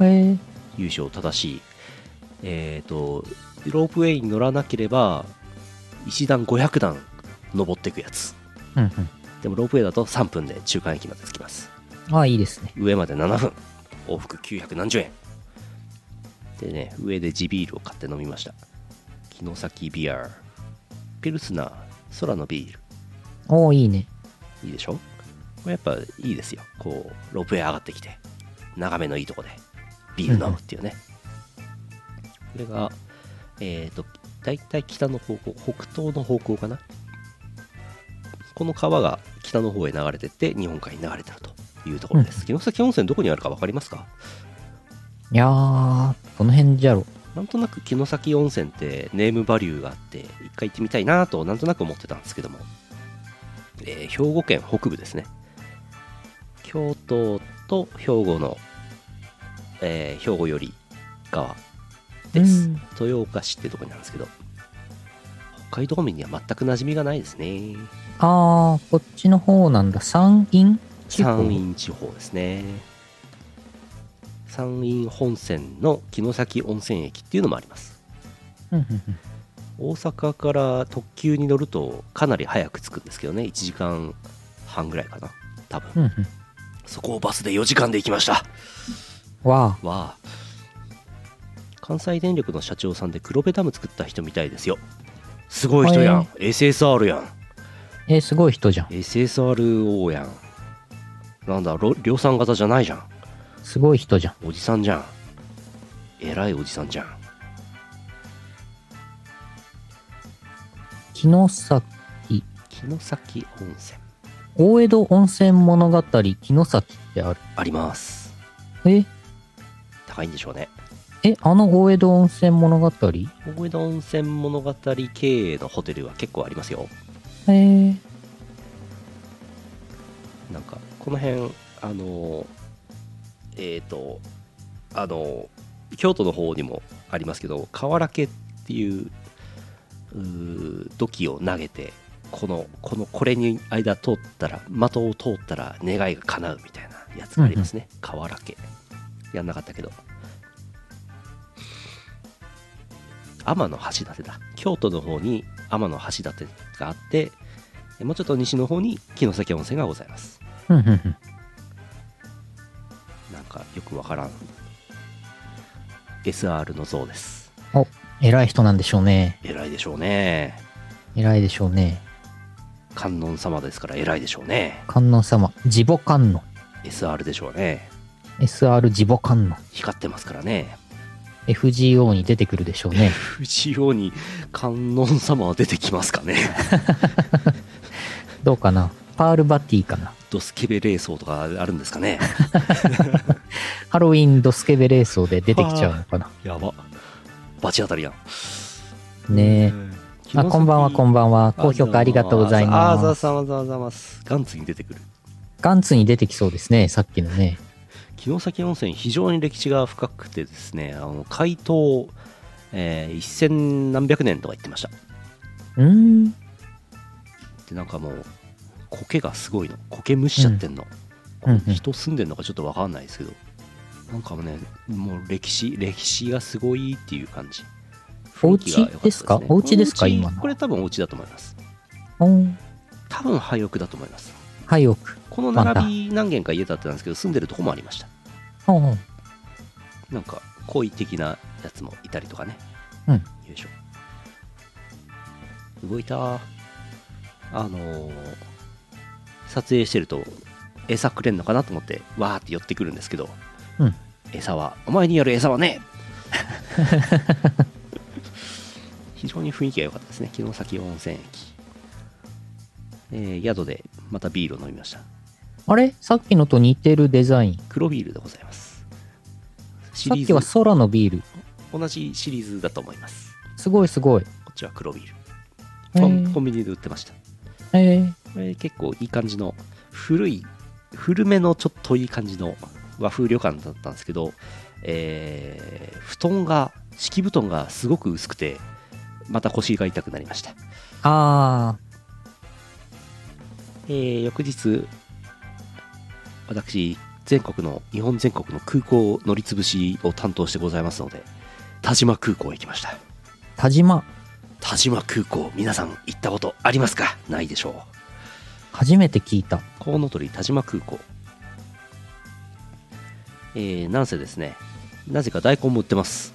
へえ。優勝正しい。えっ、とロープウェイに乗らなければ石段500段登っていくやつ。うんでもロープウェイだと3分で中間駅まで着きます。うん。ああ、いいですね。上まで7分。往復900何十円。でね上で地ビールを買って飲みました。城崎ビア。ピルスナー空のビール。おー、いいね。いいでしょ？これやっぱいいですよ。こうロープウェイ上がってきて眺めのいいとこでビール飲むっていうね、これがえっ、と大体北の方向北東の方向かな？この川が北の方へ流れてって日本海に流れてるというところです。城崎温泉どこにあるか分かりますか？いやー、この辺じゃろ。なんとなく城崎温泉ってネームバリューがあって一回行ってみたいなとなんとなく思ってたんですけども、えー兵庫県北部ですね。京都と兵庫の、えー兵庫より側です。うん。豊岡市ってとこになんですけど。北海道民には全く馴染みがないですねあー、こっちの方なんだ。山陰地方。山陰地方ですね。山陰本線の城崎温泉駅っていうのもあります。大阪から特急に乗るとかなり早く着くんですけどね。1時間半ぐらいかな。多分。そこをバスで4時間で行きました。わあ、わあ。関西電力の社長さんで黒部ダム作った人みたいですよ。すごい人やん。SSR やんえー、すごい人じゃん。SSRO やん。なんだろ量産型じゃないじゃん。すごい人じゃん。おじさんじゃん。偉いおじさんじゃん。城崎、城崎温泉。大江戸温泉物語、城崎ってある。あります。え？高いんでしょうね。え、あの大江戸温泉物語？へ大江戸温泉物語経営のホテルは結構ありますよえ。なんかこの辺あのえっ、とあの京都の方にもありますけど河原家っていううー土器を投げてこのこのこれに間通ったら的を通ったら願いが叶うみたいなやつがありますね、河原家やんなかったけど。天橋立だ。京都の方に天橋立があってもうちょっと西の方に城崎温泉がございます。なんかよくわからん SR の像です偉い人なんでしょうね。偉いでしょうね偉いでしょうね。観音様ですから偉いでしょうね観音様。ジボ観音。SR でしょうね SR ジボ観音。光ってますからね FGO に出てくるでしょうね。藤尾に観音様は出てきますかね どうかな？パールバティかな？ドスケベ霊装とかあるんですかね ハロウィンドスケベレースで出てきちゃうのかな？やばバチ当たりやんねえ。あ、こんばんは、こんばんは。高評価ありがとうございあざます。さまざざますガンツに出てくるガンツに出てきそうですね、さっきのね。城崎温泉非常に歴史が深くてですねあの開湯、えー、一千何百年とか言ってました。うーん。でなんかもう苔がすごいの。苔蒸しちゃってんの、うん。人住んでんのかちょっと分かんないですけど。なんかもうねもう歴史歴史がすごいっていう感じ。お家ですか？お家ですか？今の。これ多分お家だと思います。多分廃屋だと思います。はい、奥。この並び何軒か家建ってたんですけど住んでるとこもありました。ほうほうなんか好意的なやつもいたりとかね。うん。よいしょ。動いた。あのー撮影してると餌くれんのかなと思ってわーって寄ってくるんですけど、うん。餌はお前にやる餌はね 非常に雰囲気が良かったですね。城崎温泉駅、えー宿でまたビールを飲みましたあれ？さっきのと似てるデザイン。黒ビールでございます。シさっきは空のビール。同じシリーズだと思います。すごいすごい。こっちは黒ビール。へコンーコンビニで売ってました。えー、これ結構いい感じの古い古めのちょっといい感じの和風旅館だったんですけど、えー布団が敷布団がすごく薄くてまた腰が痛くなりました、あえー翌日私全国の日本全国の空港乗り潰しを担当してございますので田島空港へ行きました。ー、田島？田島空港皆さん行ったことありますか？ないでしょう。初めて聞いた。コウノトリ田島空港。えー、なんせですねなぜか大根も売ってます。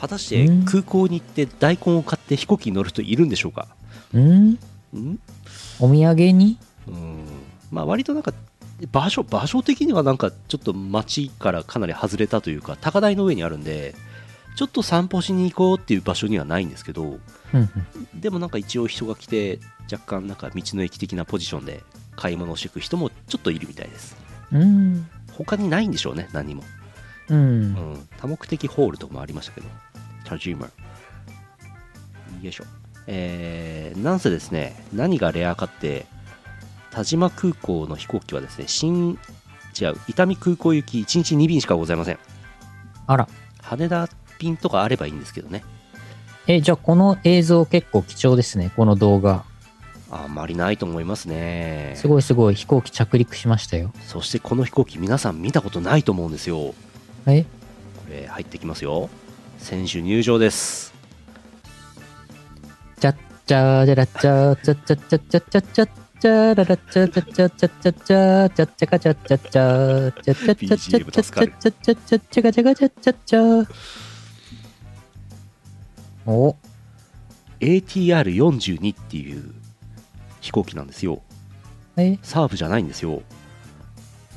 果たしてうん？空港に行って大根を買って飛行機に乗る人いるんでしょうか？ん？ん？お土産に？うん。まあ割となんか場所場所的にはなんかちょっと街からかなり外れたというか高台の上にあるんでちょっと散歩しに行こうっていう場所にはないんですけどうんうん。でもなんか一応人が来て若干なんか道の駅的なポジションで買い物をしていく人もちょっといるみたいですうん。他にないんでしょうね何も、う。うんん、多目的ホールとかもありましたけどタジーマよいしょえー、なんせですね何がレアかって田島空港の飛行機はですね新違う伊丹空港行き1日2便しかございません。あら。羽田便とかあればいいんですけどね。え、じゃあこの映像結構貴重ですね、この動画。あんまりないと思いますね。すごいすごい、飛行機着陸しましたよ。そしてこの飛行機皆さん見たことないと思うんですよ。え？これ入ってきますよ。選手入場です。ちゃっちゃーじゃらっちゃーちゃっちゃっちゃっちゃっちゃっちゃっちゃららっちゃちゃっちゃっちゃっちゃっちゃちゃっちゃかちゃっちゃっちゃちゃっちゃっちゃっちゃっちゃっちゃっちゃっちゃっちゃっちゃっちゃかちゃかちゃっちゃっちゃお ATR42 っていう飛行機なんですよえサーブじゃないんですよ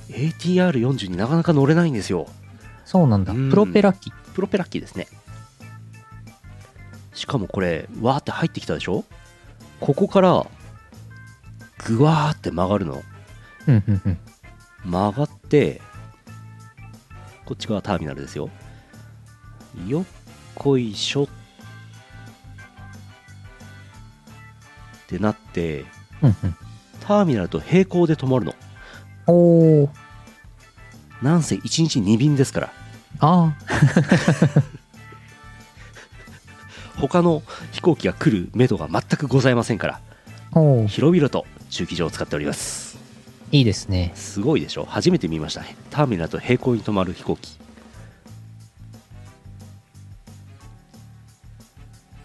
ATR42 なかなか乗れないんですよそうなんだうんプロペラ機プロペラ機ですねしかもこれわーって入ってきたでしょここからぐわーって曲がるの。曲がってこっち側ターミナルですよ。よっこいしょってなって。ターミナルと並行で止まるの。おー。なんせ1日2便ですから。あ 他の飛行機が来る目処が全くございませんから。広々と駐機場を使っておりますいいですね。すごいでしょ？初めて見ましたターミナルと並行に止まる飛行機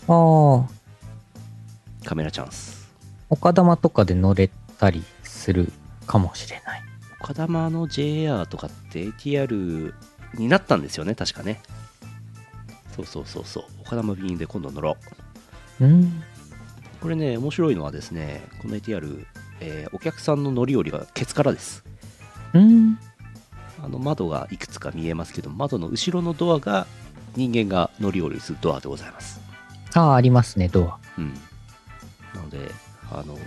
ああ。カメラチャンス岡玉とかで乗れたりするかもしれない。岡玉の JR とかって ATR になったんですよね確かねそうそうそうそう岡玉便で今度乗ろううん。これね面白いのはですねこの ATR、えーお客さんの乗り降りがケツからです。うん。あの窓がいくつか見えますけど窓の後ろのドアが人間が乗り降りするドアでございます。ああ、ありますね、ドア。うん。なのであの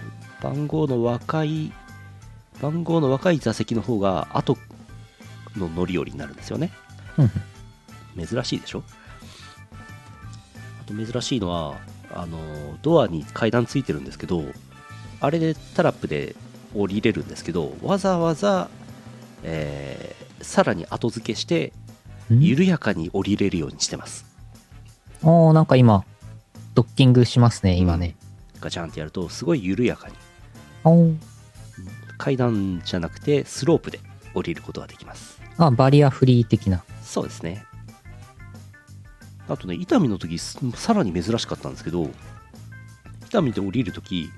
番号の若い番号の若い座席の方が後の乗り降りになるんですよね。うん。珍しいでしょ？あと珍しいのはあのドアに階段ついてるんですけどあれでタラップで降りれるんですけどわざわざ、えーさらに後付けしてうん？緩やかに降りれるようにしてますおー、なんか今、ドッキングしますね、今ね。ガチャンってやるとすごい緩やかに。階段じゃなくてスロープで降りることができますあ、バリアフリー的な。そうですねあとね伊丹の時すさらに珍しかったんですけど伊丹で降りる時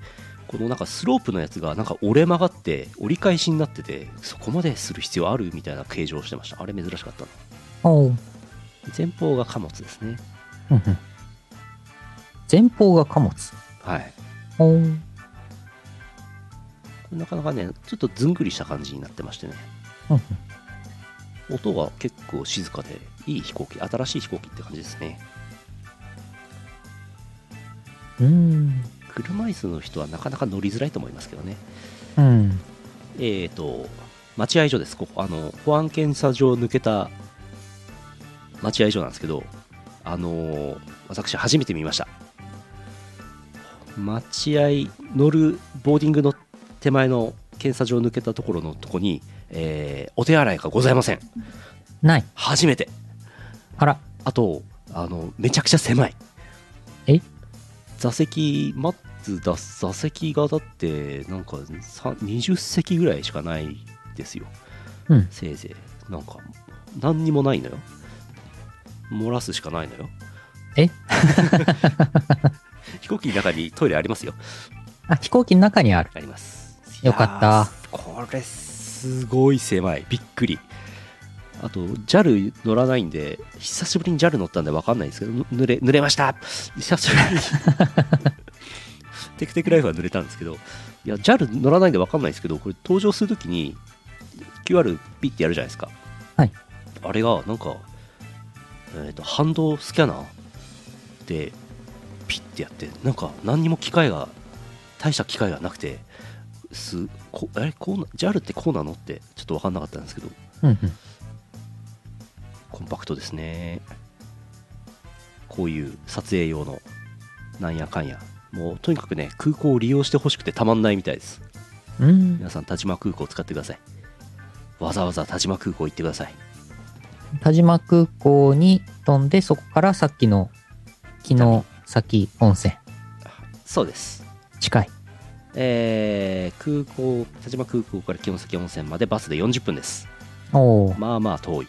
このなんかスロープのやつがなんか折れ曲がって折り返しになっててそこまでする必要あるみたいな形状をしてました。あれ珍しかった。前方が貨物ですね。うんうん。前方が貨物。はい。なかなかねちょっとずんぐりした感じになってましてね。うんうん。音が結構静かでいい飛行機新しい飛行機って感じですねうーん。車椅子の人はなかなか乗りづらいと思いますけどねうん。えーと待合所ですここあの保安検査場を抜けた待合所なんですけどあのー私初めて見ました待合乗るボーディングの手前の検査場を抜けたところのとこに、えーお手洗いがございませんない。初めてあら。あとあのめちゃくちゃ狭い。え？座席待つ座座席がだってなんかさ20席ぐらいしかないですよ。うん。せいぜい。なんか何にもないのよ。漏らすしかないのよ。え？飛行機の中にトイレありますよ。あ、飛行機の中にある。あります。よかった。これすごい狭い。びっくりあと JAL 乗らないんで久しぶりに JAL 乗ったんで分かんないですけどぬ濡れ濡れました。久しぶりに。テクテクライフは濡れたんですけどいや JAL 乗らないんで分かんないですけどこれ登場するときに QR ピッてやるじゃないですか。はい。あれがなんか、えー、と反動スキャナーでピッてやってなんか何にも機械が大した機械がなくてすこあれこうな JAL ってこうなのってちょっと分かんなかったんですけど。うんうん。コンパクトですねこういう撮影用のなんやかんやもうとにかくね空港を利用してほしくてたまんないみたいですうん。皆さん田島空港を使ってくださいわざわざ田島空港行ってください田島空港に飛んで、そこからさっきの木の先温泉。そうです近い。えー、空港田島空港から城崎温泉までバスで40分ですおー。まあまあ遠い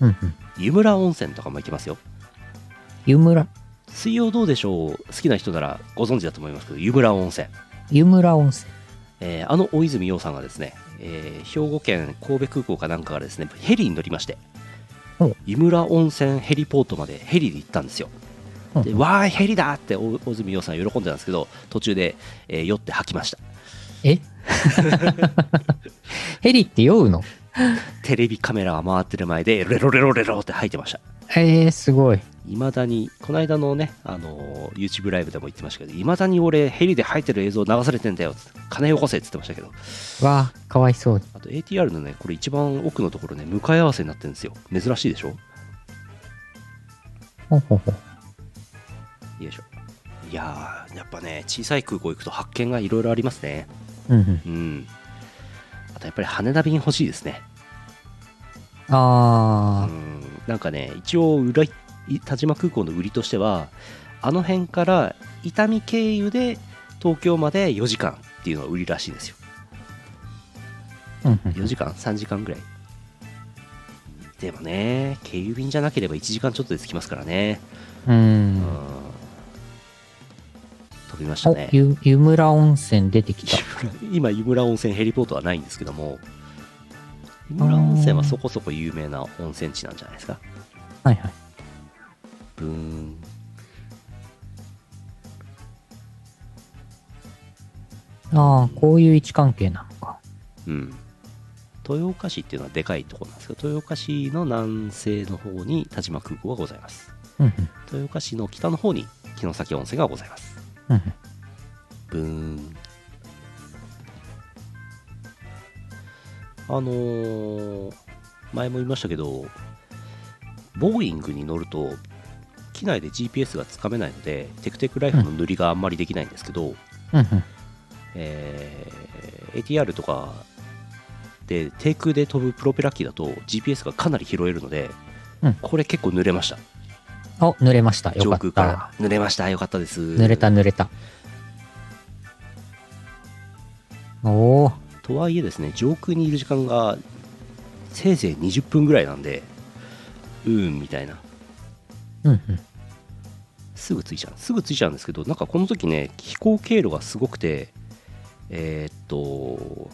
うんうん。湯村温泉とかも行きますよ。湯村？水曜どうでしょう？好きな人ならご存知だと思いますけど湯村温泉。湯村温泉。えーあの大泉洋さんがですね、えー兵庫県神戸空港かなんかからですねヘリに乗りましてお。湯村温泉ヘリポートまでヘリで行ったんですよ。うんでわーいヘリだって大大泉洋さん喜んでたんですけど途中で、えー酔って吐きました。え？ヘリって酔うの？テレビカメラが回ってる前でレロレロレロって吐いてましたえー、すごい。いまだにこの間のね、あのー YouTube ライブでも言ってましたけどいまだに俺ヘリで吐いてる映像流されてんだよつって金よこせって言ってましたけどわあ、かわいそうに。あと ATR のね、これ一番奥のところね、向かい合わせになってるんですよ。珍しいでしょ？ほうほうほう。よいしょいやーやっぱね小さい空港行くと発見がいろいろありますねうんうん。うんあとやっぱり羽田便欲しいですねうあんなんかね一応裏い田島空港の売りとしてはあの辺から伊丹経由で東京まで4時間っていうのが売りらしいんですよ。ー。うんうん。4時間3時間ぐらい。でもね経由便じゃなければ1時間ちょっとで着きますからね。ううん。ん。飛びましたおね、ゆ湯村温泉出てきた。今湯村温泉ヘリポートはないんですけども湯村温泉はそこそこ有名な温泉地なんじゃないですかはいはい。ブーンああ、こういう位置関係なのか。うん豊岡市っていうのはでかいところなんですけど豊岡市の南西の方に田島空港がございますうんうん。豊岡市の北の方に城崎温泉がございますうんうん。ブーンあのー前も言いましたけどボーイングに乗ると機内で GPS がつかめないのでテクテクライフの塗りがあんまりできないんですけど、うんうん。えー ATR とかで低空で飛ぶプロペラ機だと GPS がかなり拾えるので、うんこれ結構濡れましたお、濡れました。よ上かった。空から濡れましたよかったです濡れた濡れた。おお。とはいえですね上空にいる時間がせいぜい20分ぐらいなんでうーんみたいなうんうん。すぐ着いちゃうすぐ着いちゃうんですけどなんかこの時ね飛行経路がすごくてえーっと大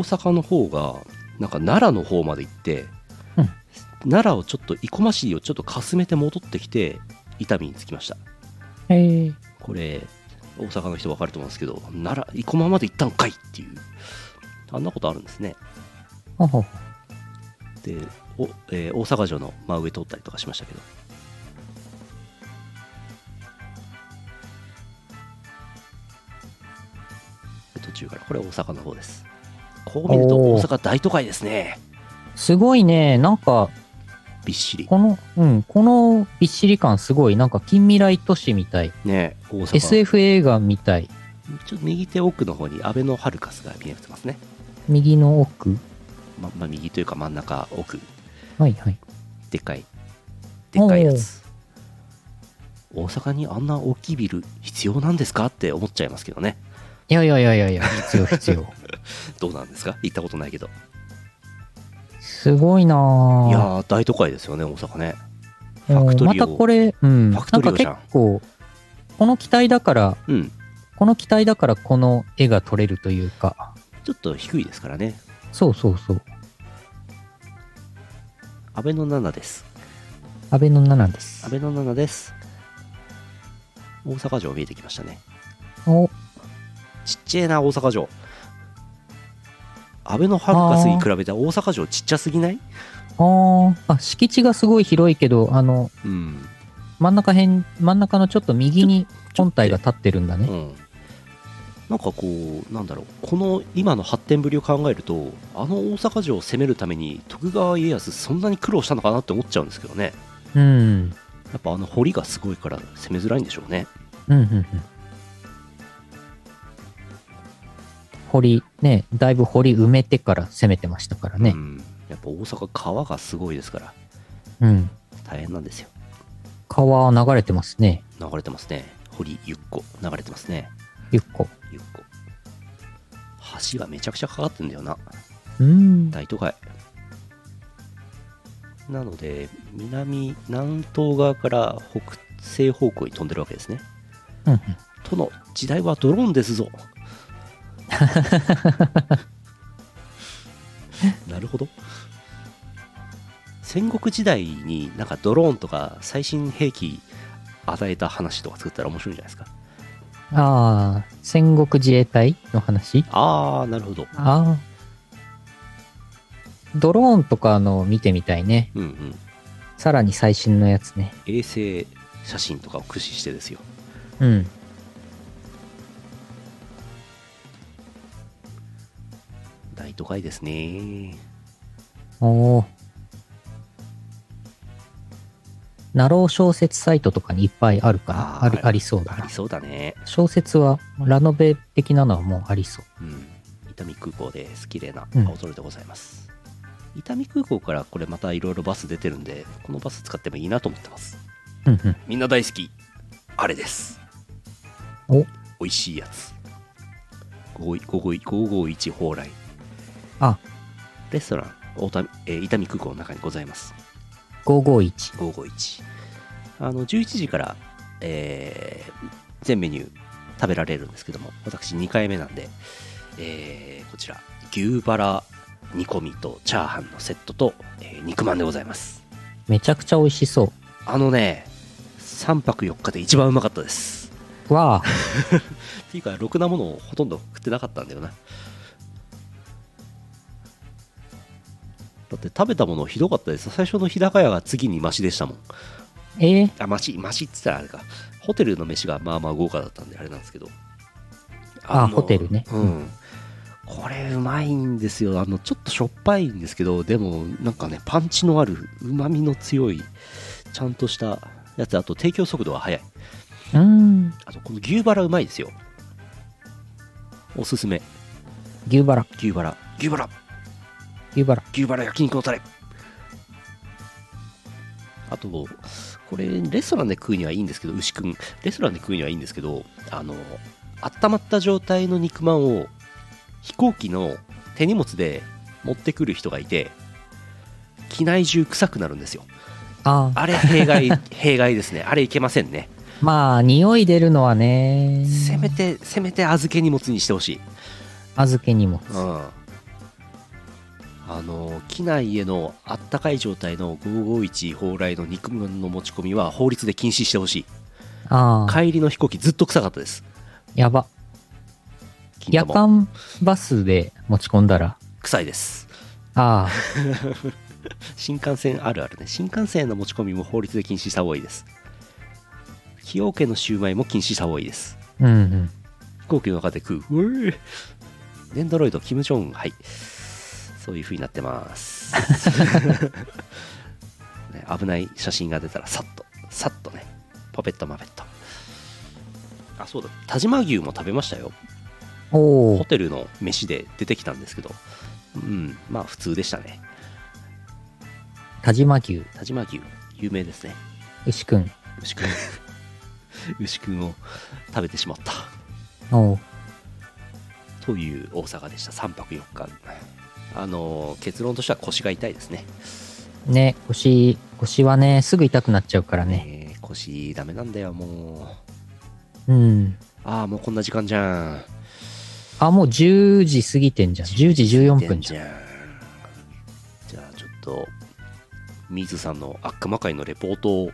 阪の方がなんか奈良の方まで行って、うん奈良をちょっと生駒市をちょっとかすめて戻ってきて伊丹に着きましたへえ。これ大阪の人分かると思うんですけど奈良生駒まで行ったんかいっていう。あんなことあるんですね。で、おえー大阪城の真上通ったりとかしましたけど。で途中からこれ大阪の方です。こう見ると大阪大都会ですね。すごいね。なんか、びっしり。この、うん、このびっしり感すごい。なんか近未来都市みたい。ね。大阪。SF 映画みたい。ちょっと右手奥の方にアベノハルカスが見えてますね。右の奥？ままあ右というか真ん中奥。はいはい。でっかい。でっかいやつ。大阪にあんな大きいビル必要なんですか？って思っちゃいますけどね。いやいやいやいやいや、必要必要。どうなんですか？行ったことないけどすごいなぁ。いやー大都会ですよね大阪ね。うんファクトリオまたこれ、うん。ファクトリオじゃん。なんか結構、この機体だから、うん。この機体だからこの絵が撮れるというか、ちょっと低いですからね。そうそうそう。安倍の7です。安倍の7です。安。倍の7です。大阪城見えてきましたね。お、ちっちゃいな大阪城安倍のハルカスに比べて大阪城ちっちゃすぎない？あ。ーあ、敷地がすごい広いけど、あの、うん。真ん中辺、真ん中のちょっと右に本体が立ってるんだね。うん。なんかこうなんだろう。この今の発展ぶりを考えるとあの大阪城を攻めるために徳川家康そんなに苦労したのかなって思っちゃうんですけどね。うん。やっぱあの堀がすごいから攻めづらいんでしょうね。うん、うん、うん。堀、ね、だいぶ堀埋めてから攻めてましたからね。う。ん、やっぱ大阪川がすごいですから。うん。大変なんですよ。川流れてますね。流れてますね。堀ゆっこ流れてますね。ゆっこ。ゆっこ。橋がめちゃくちゃかかってんだよな。うん。大都会。なので南南東側から北西方向に飛んでるわけですね。うんうん。殿時代はドローンですぞ なるほど戦国時代になんかドローンとか最新兵器与えた話とか作ったら面白いんじゃないですか？ああ、戦国自衛隊の話？ああなるほどああ。ドローンとかの見てみたいね。うんうんさらに最新のやつね。衛星写真とかを駆使してですようん。大都会です。ねおお。ナロー小説サイトとかにいっぱいあるから、あーあるありそうだな。あり。そうだね。小説は、ラノベ的なのはもうありそう。うん。伊丹空港です綺麗なうん。青空でございます、伊丹空港からこれまたいろいろバス出てるんでこのバス使ってもいいなと思ってます。うんうん。みんな大好き。あれです。お。美味しいやつ。551蓬莱あ。レストラン大田、えー伊丹空港の中にございます。551。551あの11時から、えー全メニュー食べられるんですけども私2回目なんで、えーこちら牛バラ煮込みとチャーハンのセットと、えー肉まんでございます。めちゃくちゃ美味しそあのね3泊4日で一番うまかったです。う。わあ、っていうかろくなものをほとんど食ってなかったんだよなだって食べたものひどかったです最初の日高屋が次にマシでしたもんえー、あ、マシ、マシって言ったらあれか。ホテルの飯がまあまあ豪華だったんであれなんですけど。あのホテルねうん。これうまいんですよ。あの、ちょっとしょっぱいんですけど、でもなんかね、パンチのある、うまみの強い、ちゃんとしたやつ。あと提供速度が速い。うーん。あとこの牛バラうまいですよ。おすすめ。牛バラ、牛バラ。牛バラ。牛バラ。牛バラ焼肉のタレ。あと、これ、レストランで食うにはいいんですけど、牛くん、レストランで食うにはいいんですけど、あの、温まった状態の肉まんを飛行機の手荷物で持ってくる人がいて、機内中臭くなるんですよ。ああ、あれ、弊害、弊害ですね。あれいけませんね。まあ、匂い出るのはね、せめて、せめて預け荷物にしてほしい。預け荷物。うんあの機内へのあったかい状態の551蓬莱の肉まんの持ち込みは法律で禁止してほしい。ああ、帰りの飛行機ずっと臭かったです。やば。夜間バスで持ち込んだら、臭いです。ああ、新幹線あるあるね。新幹線への持ち込みも法律で禁止した方がいいです。崎陽軒のシューマイも禁止した方がいいです。うんうん。飛行機の中で食う。うえデンドロイドキム・ジョンはいそういう風になってます、ね、危ない写真が出たらさっとさっとねパペットマペット。あそうだ。田島牛も食べましたよ。おお、ホテルの飯で出てきたんですけど。うんまあ普通でしたね。田島牛、田島牛。有名ですね。牛くん。牛くん。牛くんを食べてしまった。という大阪でした。3泊4日あの結論としては腰が痛いですねね、腰、腰はね、すぐ痛くなっちゃうからね。腰ダメなんだよもううん。ああもうこんな時間じゃんあ、もう10時過ぎてんじゃん。10時14分じゃん。じゃあちょっと水さんの悪魔界のレポートを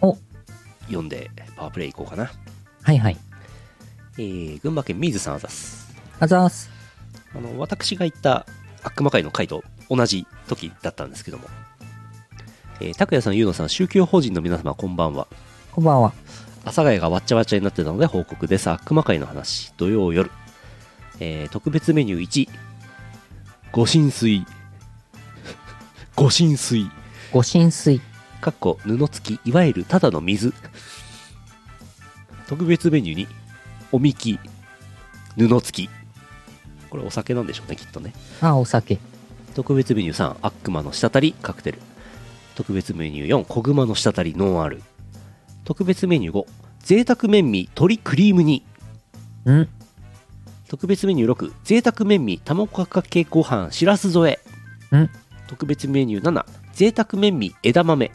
お読んでパワープレイいこうかなはいはい。えー、群馬県水さんあざすあざーす。あの私が行った悪魔界の会と同じ時だったんですけども、えー、拓也さん、ゆうのさん、宗教法人の皆様、こんばんは。こんばんは。阿佐ヶ谷がわっちゃわちゃになってたので報告です。悪魔界の話、土曜夜。えー特別メニュー1、ご神水。ご神水。ご浸水。かっこ布付き、いわゆるただの水。特別メニュー2、おみき、布付き。これお酒なんでしょうね、きっとね。あ、お酒。特別メニュー3、悪魔の滴りカクテル。特別メニュー4、小熊の滴りノンアル。特別メニュー5、贅沢麺味鶏クリーム煮。ん特別メニュー6、贅沢麺味卵かけご飯しらす添え。ん特別メニュー7、贅沢麺味枝豆。ん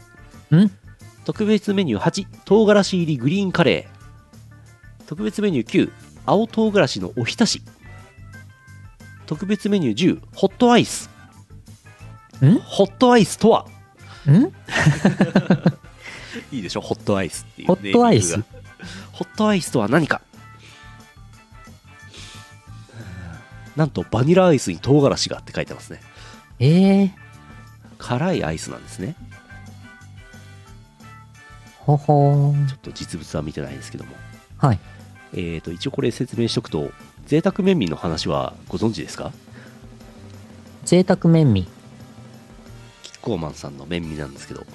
特別メニュー8、唐辛子入りグリーンカレー。特別メニュー9、青唐辛子のおひたし。特別メニュー10、ホットアイス。ん？ホットアイスとは？ん？いいでしょホットアイスっていうホットアイス？ホットアイスとは何か？なんとバニラアイスに唐辛子がって書いてますね。ええー、辛いアイスなんですね。ほほちょっと実物は見てないですけども。はい。えーと一応これ説明しとくと贅沢麺味の話はご存知ですか？贅沢麺味。キッコーマンさんの麺味なんですけど。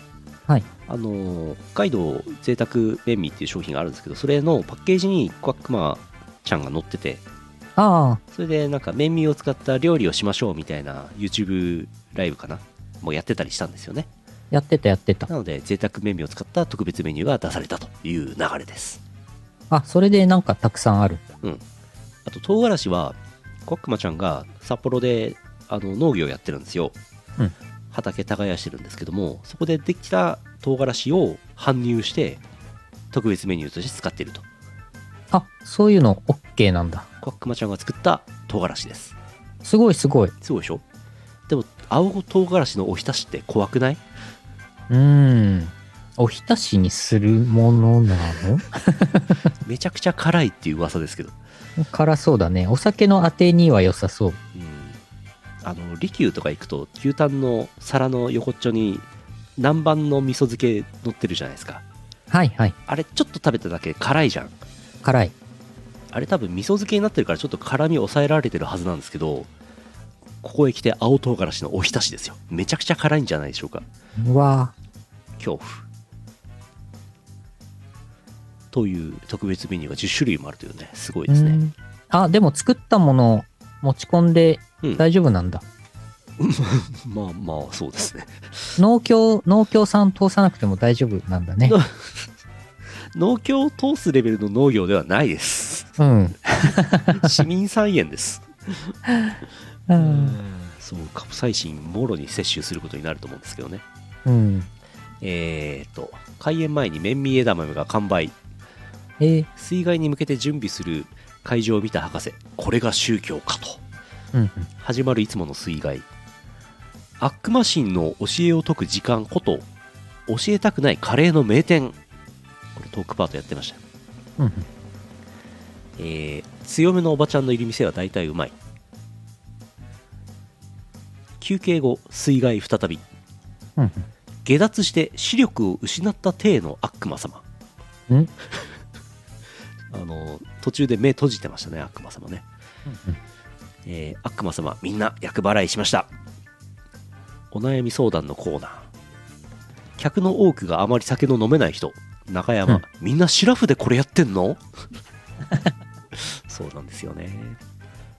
はい。あの北海道贅沢麺味っていう商品があるんですけどそれのパッケージにコアックマちゃんが載ってて。ああ、それでなんか麺味を使った料理をしましょうみたいな YouTube ライブかな？もうやってたりしたんですよね。やってたやってた。なので贅沢麺味を使った特別メニューが出されたという流れです。あ、それでなんかたくさんある。あと唐辛子はコックマちゃんが札幌であの農業やってるんですよ、うん。畑耕してるんですけどもそこでできた唐辛子を搬入して特別メニューとして使っていると。あ、そういうの OK なんだ。コックマちゃんが作った唐辛子です。すごいすごい。すごいでしょ？でも青唐辛子のおひたしって怖くない？うーん。おひたしにするものな めちゃくちゃ辛いっていう噂ですけど。の辛そうだね。お酒のあてには良さそう。うんあの利休とか行くと牛タンの皿の横っちょに南蛮の味噌漬け乗ってるじゃないですかはいはい。あれちょっと食べただけ辛いじゃん辛い。あれ多分味噌漬けになってるからちょっと辛み抑えられてるはずなんですけどここへ来て青唐辛子のおひたしですよめちゃくちゃ辛いんじゃないでしょうかうわ恐怖という特別メニューが10種類もあるというねすごいーですねうんあ、でも作ったものを持ち込んでうん大丈夫なんだ。まあまあそうですね農協、農協さん通さなくても大丈夫なんだね。農協を通すレベルの農業ではないですうん。市民菜園ですうん。そうカプサイシンもろに摂取することになると思うんですけどねうん。えー、と開園前に麺味枝豆が完売えー。水害に向けて準備する会場を見た博士これが宗教かと。うんうん。始まるいつもの水害。アックマシンの教えを解く時間こと教えたくないカレーの名店。これトークパートやってましたよ。うんうん。えー強めのおばちゃんのいる店は大体うまい。休憩後水害再び。うんうん。下脱して視力を失った体の悪魔様。ん？あの途中で目閉じてましたね悪魔様ね、うんえー悪魔様みんな厄払いしました。お悩み相談のコーナー。客の多くがあまり酒の飲めない人。中山、うん。みんなシラフでこれやってんの？そうなんですよね。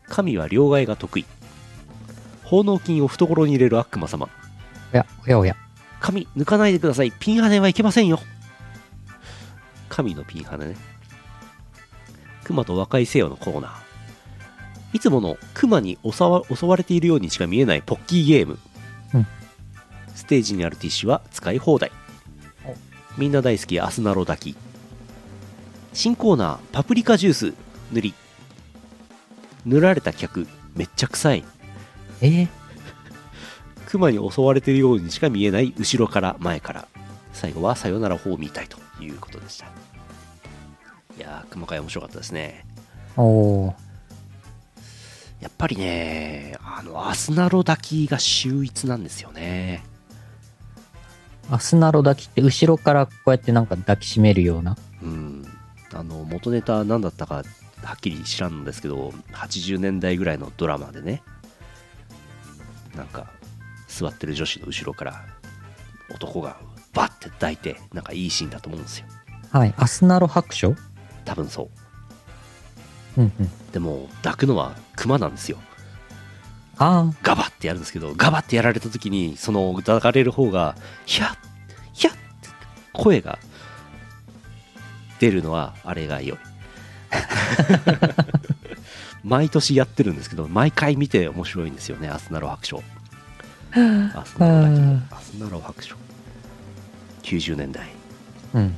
神は両替が得意。奉納金を懐に入れる悪魔様。おや、おやおや。紙抜かないでください。ピンハネはいけませんよ。神のピンハネね熊と和解せよのコーナー。いつもの熊に襲われているようにしか見えないポッキーゲーム、うん。ステージにあるティッシュは使い放題。おみんな大好きアスナロ炊き。新コーナーパプリカジュース塗り。塗られた客めっちゃ臭い。え？ー熊に襲われているようにしか見えない後ろから前から。最後はさよなら法みたいということでしたいやー熊会面白かったですねおー。やっぱりねあのアスナロ炊きが秀逸なんですよねアスナロ抱きって後ろからこうやってなんか抱きしめるような。うんあの元ネタ何だったかはっきり知らんのですけど80年代ぐらいのドラマでねなんか座ってる女子の後ろから男がバッて抱いてなんかいいシーンだと思うんですよはい。アスナロ白書？多分そう。うんうん。でも抱くのはクマなんですよ。あガバってやるんですけどガバってやられた時にその抱かれる方がヒャッヒャッって声が出るのはあれが良い。毎年やってるんですけど毎回見て面白いんですよねアスナロ白書。アスナロアスナロ白書。90年代。あ。うん。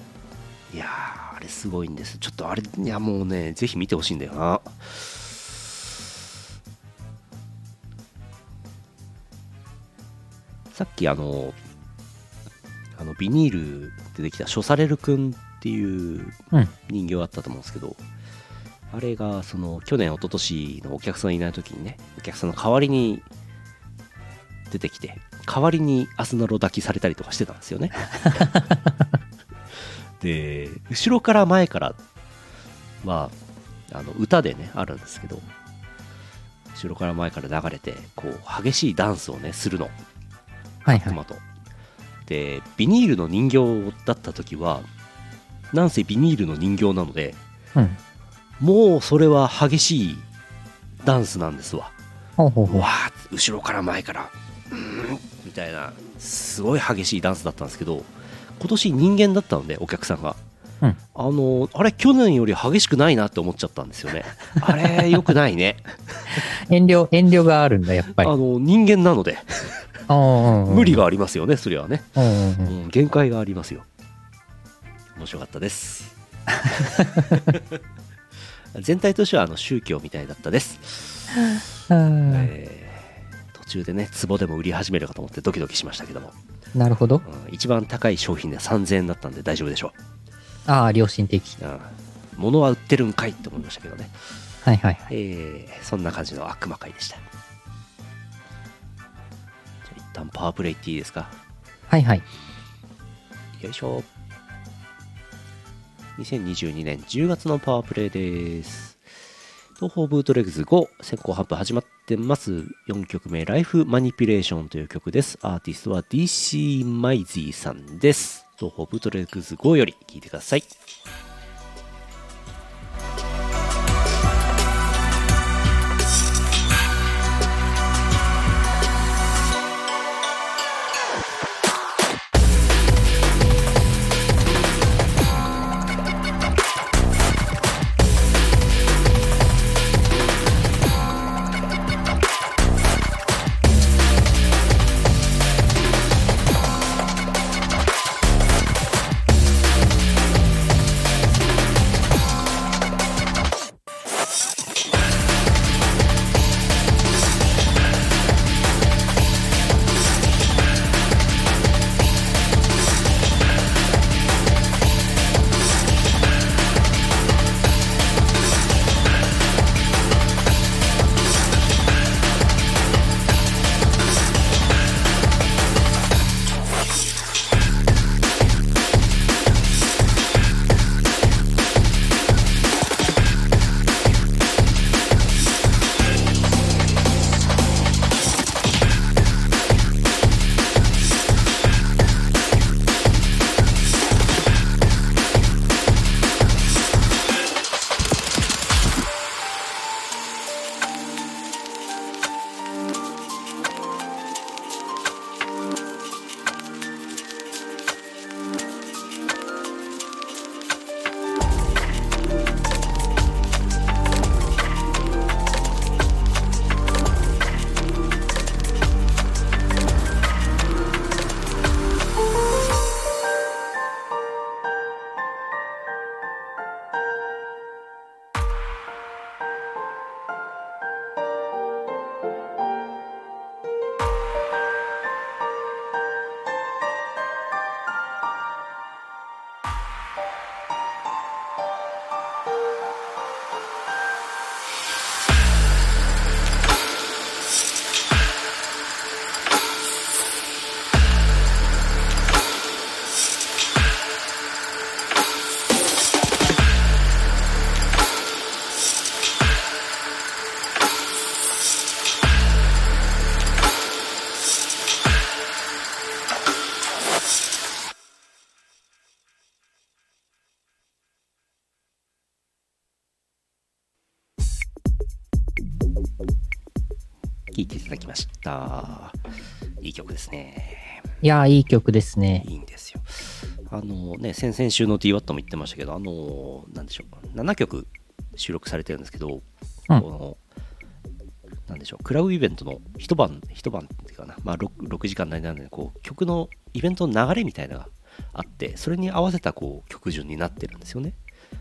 いやれすごいんです。ちょっとあれいやもうねぜひ見てほしいんだよな。さっきあのあのビニールでできたショサレルくんっていう人形あったと思うんですけど、あれがその去年一昨年のお客さんいない時にねお客さんの代わりに出てきて代わりにアスナロ抱きされたりとかしてたんですよね。で後ろから前からはあの歌でねあるんですけど後ろから前から流れてこう激しいダンスをねするのはいはい。熊とってビニールの人形だった時はなんせビニールの人形なのでうん。もうそれは激しいダンスなんですわほうほうほう。わー後ろから前からうーんみたいなすごい激しいダンスだったんですけど今年人間だったのでお客さんが、うん。あのあれ去年より激しくないなって思っちゃったんですよね。あれよくないね。遠慮、遠慮があるんだ、やっぱり。あの人間なので。無無理。がありますよねそれはね、限界がありますよ。面白かったです。全体としてはあの宗教みたいだったです、うん。えー途中でね壺でも売り始めるかと思ってドキドキしましたけどもなるほど。うん一番高い商品で3000円だったんで大丈夫でしょああ、良心的。う、うん、物は売ってるんかいって思いましたけどね、はいはいはい。えーそんな感じの悪魔会でしたじゃあ一旦パワープレイっていいですか？はいはい。よいしょ2022年10月のパワープレイです東方ブートレグズ5先行発表始まってます。4曲目ライフマニピュレーションという曲です。アーティストは DC マイジーさんです。東方ブートレックス5より聴いてください。いやー、いい曲ですね。いいんですよ。あのね先々週の DWAT も言ってましたけどあのなんでしょう7曲収録されてるんですけど、うん。このなんでしょう。クラブイベントの一晩一晩っていうかな、まあ、6, 6時間なりなんでこう曲のイベントの流れみたいなのがあってそれに合わせたこう曲順になってるんですよね。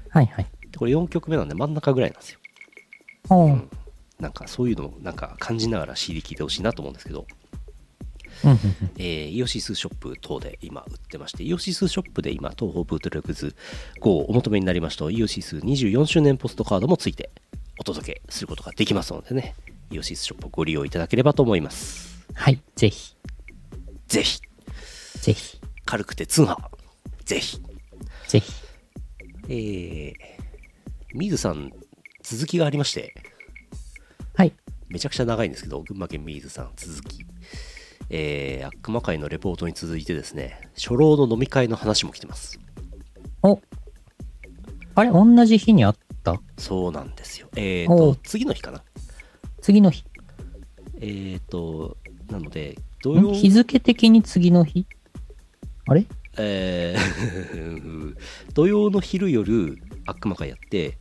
はいはい。でこれ4曲目なんで真ん中ぐらいなんですよ。うん。なんかそういうのをなんか感じながら CD 聴いてほしいなと思うんですけど、えーイオシスショップ等で今売ってまして、イオシスショップで今、東方ブートレグズ5をお求めになりますと、イオシス24周年ポストカードもついてお届けすることができますのでね、イオシスショップをご利用いただければと思います。はい、ぜひ、ぜひ、ぜひ、軽くて通販、ぜひ。ぜひ。えー、水さん、続きがありまして、はい。めちゃくちゃ長いんですけど、群馬県水さん、続き。えー、悪魔会のレポートに続いてですね、初老の飲み会の話も来てます。おあれ同じ日にあった？そうなんですよ。えーと次の日かな？次の日。えーと、なので、土曜ん、日付的に次の日？あれ？えー 土曜の昼夜悪魔会やって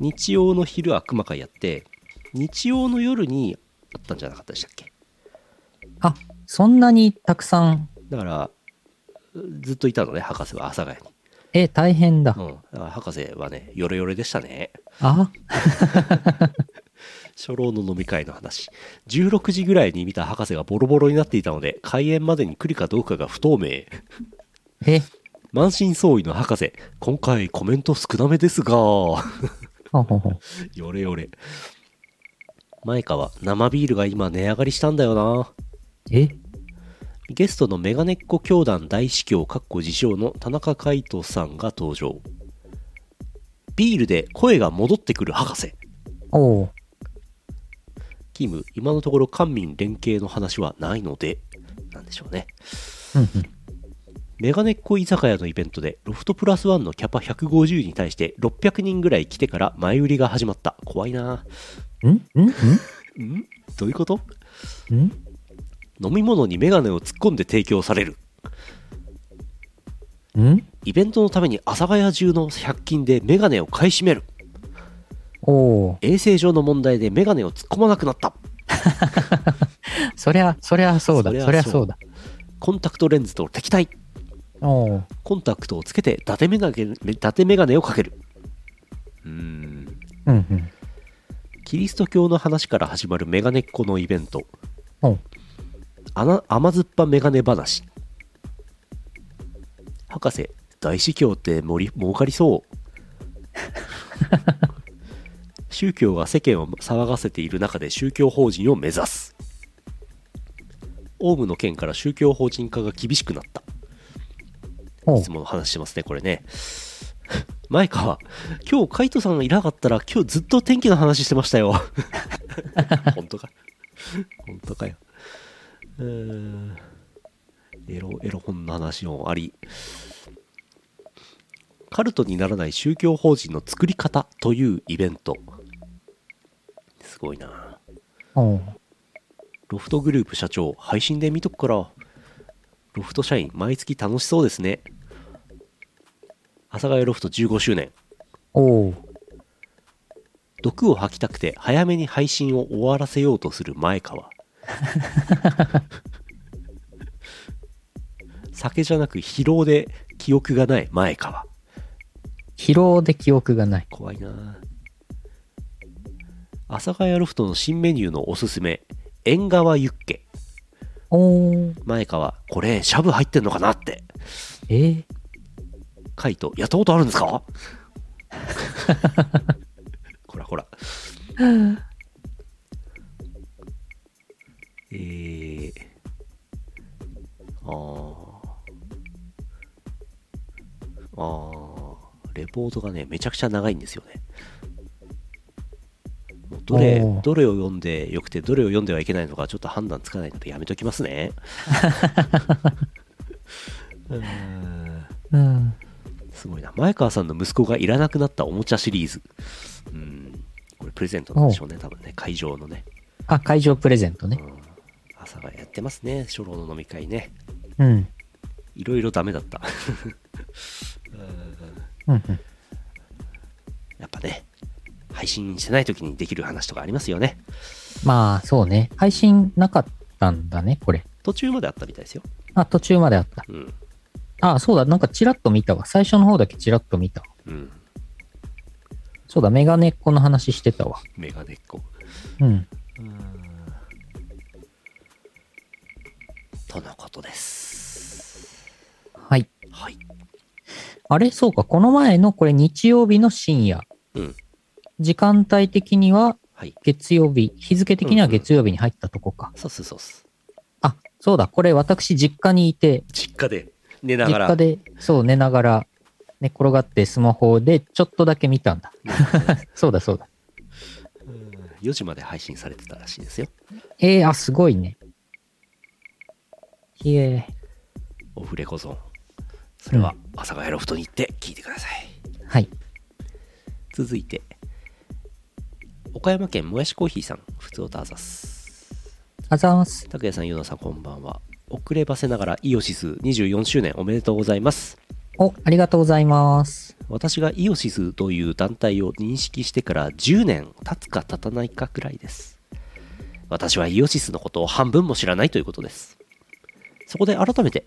日曜の昼悪魔会やって日曜の夜にあったんじゃなかったでしたっけ？あ、そんなにたくさん？だからずっといたのね博士は阿佐ヶ谷に、え、大変だ。うん、だから博士はねヨレヨレでしたねあ？初老の飲み会の話16時ぐらいに見た博士がボロボロになっていたので開演までに来るかどうかが不透明え、満身創痍の博士今回コメント少なめですが。よれよれ。前川、生ビールが今値上がりしたんだよな。え？ゲストのメガネっ子教団大司教かっこ自称の田中海人さんが登場。ビールで声が戻ってくる博士。おう。キム、今のところ官民連携の話はないので、なんでしょうね。うんうん。メガネっ子居酒屋のイベントでロフトプラスワンのキャパ150に対して600人ぐらい来てから前売りが始まった。怖いな。ん？ん？ん？ん？どういうこと？ん？飲み物にメガネを突っ込んで提供される。ん？イベントのために阿佐ヶ谷中の100均でメガネを買い占める。衛生上の問題でメガネを突っ込まなくなった。そりゃ、そりゃそうだ。そりゃそうだ。コンタクトレンズと敵対。コンタクトをつけて伊達メガネ伊達メガネをかける。うーん。うんうん。キリスト教の話から始まるメガネっ子のイベント。甘酸っぱメガネ話。博士、大司教って盛り儲かりそう。宗教が世間を騒がせている中で宗教法人を目指す。オウムの件から宗教法人化が厳しくなった。いつ。もの話してますね、これね。前川、今日カイトさんがいなかったら今日ずっと天気の話してましたよ。本当か本当かよ。うーんエロ、エロ本の話もあり。カルトにならない宗教法人の作り方というイベント。すごいな。ロフトグループ社長、配信で見とくから。ロフト社員、毎月楽しそうですね。阿佐ヶ谷ロフト15周年。おう。毒を吐きたくて早めに配信を終わらせようとする前川。酒じゃなく疲労で記憶がない前川。疲労で記憶がない。怖いな阿佐ヶ谷ロフトの新メニューのおすすめ、縁側ユッケ。おう。前川、これ、シャブ入ってんのかなって。えー、カイト、やったことあるんですか？こらこら。えー、あー。あー、レポートがね、めちゃくちゃ長いんですよね。どれどれを読んでよくて、どれを読んではいけないのか、ちょっと判断つかないのでやめときますね。うーんうん。すごいな。前川さんの息子がいらなくなったおもちゃシリーズ。うん。これプレゼントなんでしょうね、多分ね。会場のね。あ、会場プレゼントね。朝がやってますね。初老の飲み会ね。うん。いろいろダメだった。うんうん。やっぱね、配信してない時にできる話とかありますよね。まあ、そうね。配信なかったんだね、これ。途中まであったみたいですよ。あ、途中まであった。うん。あ、そうだ。なんかチラッと見たわ。最初の方だけチラッと見た。うん。そうだ、メガネっ子の話してたわ。メガネっ子。うん。とのことです。はい。はい。あれ？そうか。この前のこれ日曜日の深夜。うん。時間帯的にははい。月曜日、日付的には月曜日に入ったとこか。そうっすそうっす。あ、そうだ。これ私実家にいて、実家で寝ながら。実家で、そう、寝ながら、寝転がってスマホでちょっとだけ見たんだ。そうだそうだ。4時まで配信されてたらしいですよ。えー、あ、すごいね。いえ。オフレコゾーン。それは、阿佐ヶ谷ロフトに行って聞いてください。はい。続いて、岡山県もやしコーヒーさん、ふつおたあざす。あざーす。拓也さん、ゆうなさん、こんばんは。遅ればせながらイオシス24周年おめでとうございます。お、ありがとうございます。私がイオシスという団体を認識してから10年経つか経たないかくらいです。私はイオシスのことを半分も知らないということです。そこで改めて、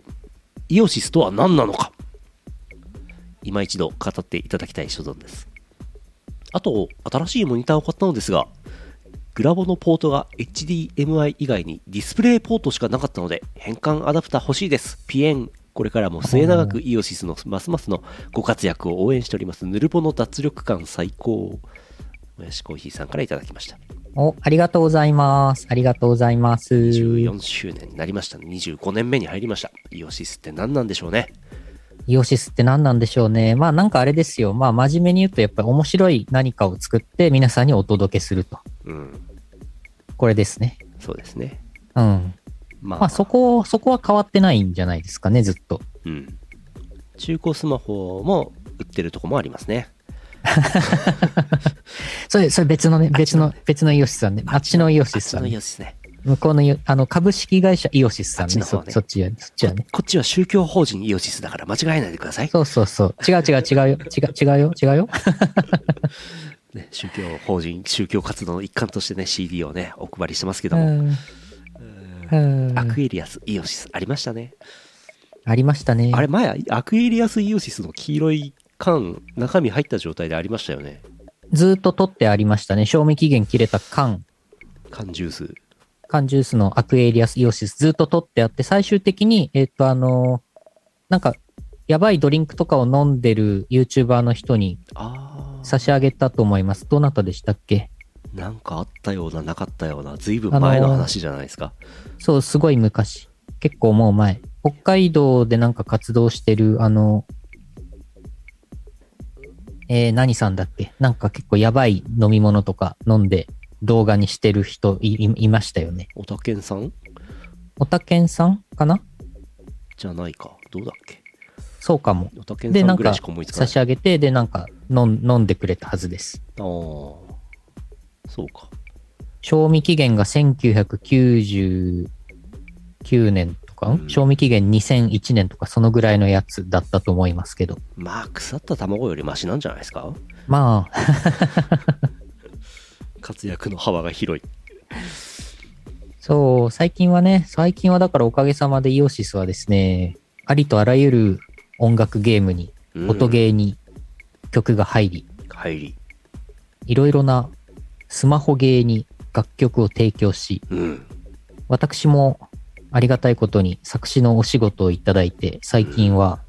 イオシスとは何なのか、今一度語っていただきたい所存です。あと、新しいモニターを買ったのですが、グラボのポートが HDMI 以外にディスプレイポートしかなかったので、変換アダプター欲しいです。ピエン。これからも末永くイオシスのますますのご活躍を応援しております。ヌルポの脱力感最高。もやしコーヒーさんからいただきました。お、ありがとうございます。ありがとうございます。14周年になりました。25年目に入りました。イオシスって何なんでしょうね？イオシスって何なんでしょうね。まあなんかあれですよ。まあ真面目に言うとやっぱり面白い何かを作って皆さんにお届けすると。うん。これですね。そうですね。うん。まあ、まあそこ、そこは変わってないんじゃないですかね、ずっと。うん。中古スマホも売ってるとこもありますね。それ、それ別のね、別の、別のイオシスさんね。あっちのイオシスさあっちのイんね。オシスね。向こうのあの、株式会社イオシスさんね。そあっちの方ねそっちや、そっちやね。こっちは宗教法人イオシスだから間違えないでください。そうそうそう。違う違う違うよ。違う、違うよ。違うよ。ね、宗教法人、宗教活動の一環としてね、CD をね、お配りしてますけうども、アクエリアスイオシスありましたね。ありましたね。あれ、前、アクエリアスイオシスの黄色い缶、中身入った状態でありましたよね。ずーっと取ってありましたね。賞味期限切れた缶。缶ジュース。缶ジュースのアクエリアスイオシスずっと取ってあって、最終的に、えっ、と、あのなんか、やばいドリンクとかを飲んでる YouTuber の人にあ差し上げたと思います。どなたでしたっけ？ー、なんかあったような、なかったような、ずいぶん前の話じゃないですか。そう、すごい昔。結構もう前。北海道でなんか活動してる、あの、えー、何さんだっけ？なんか結構やばい飲み物とか飲んで動画にしてる人いましたよね。おたけんさん？おたけんさんかな？じゃないか。どうだっけ？そうかも。おたけんさんぐらいしか思いつかな差い。し上げて、で、なんか飲ん飲んでくれたはずです。ああ、そうか。賞味期限が1999年とか、んうん賞味期限2001年とかそのぐらいのやつだったと思いますけど。まあ、腐った卵よりマシなんじゃないですか？まあ、活躍の幅が広い。そう、最近はね、最近はだからおかげさまでイオシスはですね、ありとあらゆる音楽ゲームに、うん音ゲーに曲が入り、入り。いろいろなスマホゲーに楽曲を提供し、うん。私もありがたいことに作詞のお仕事をいただいて、最近は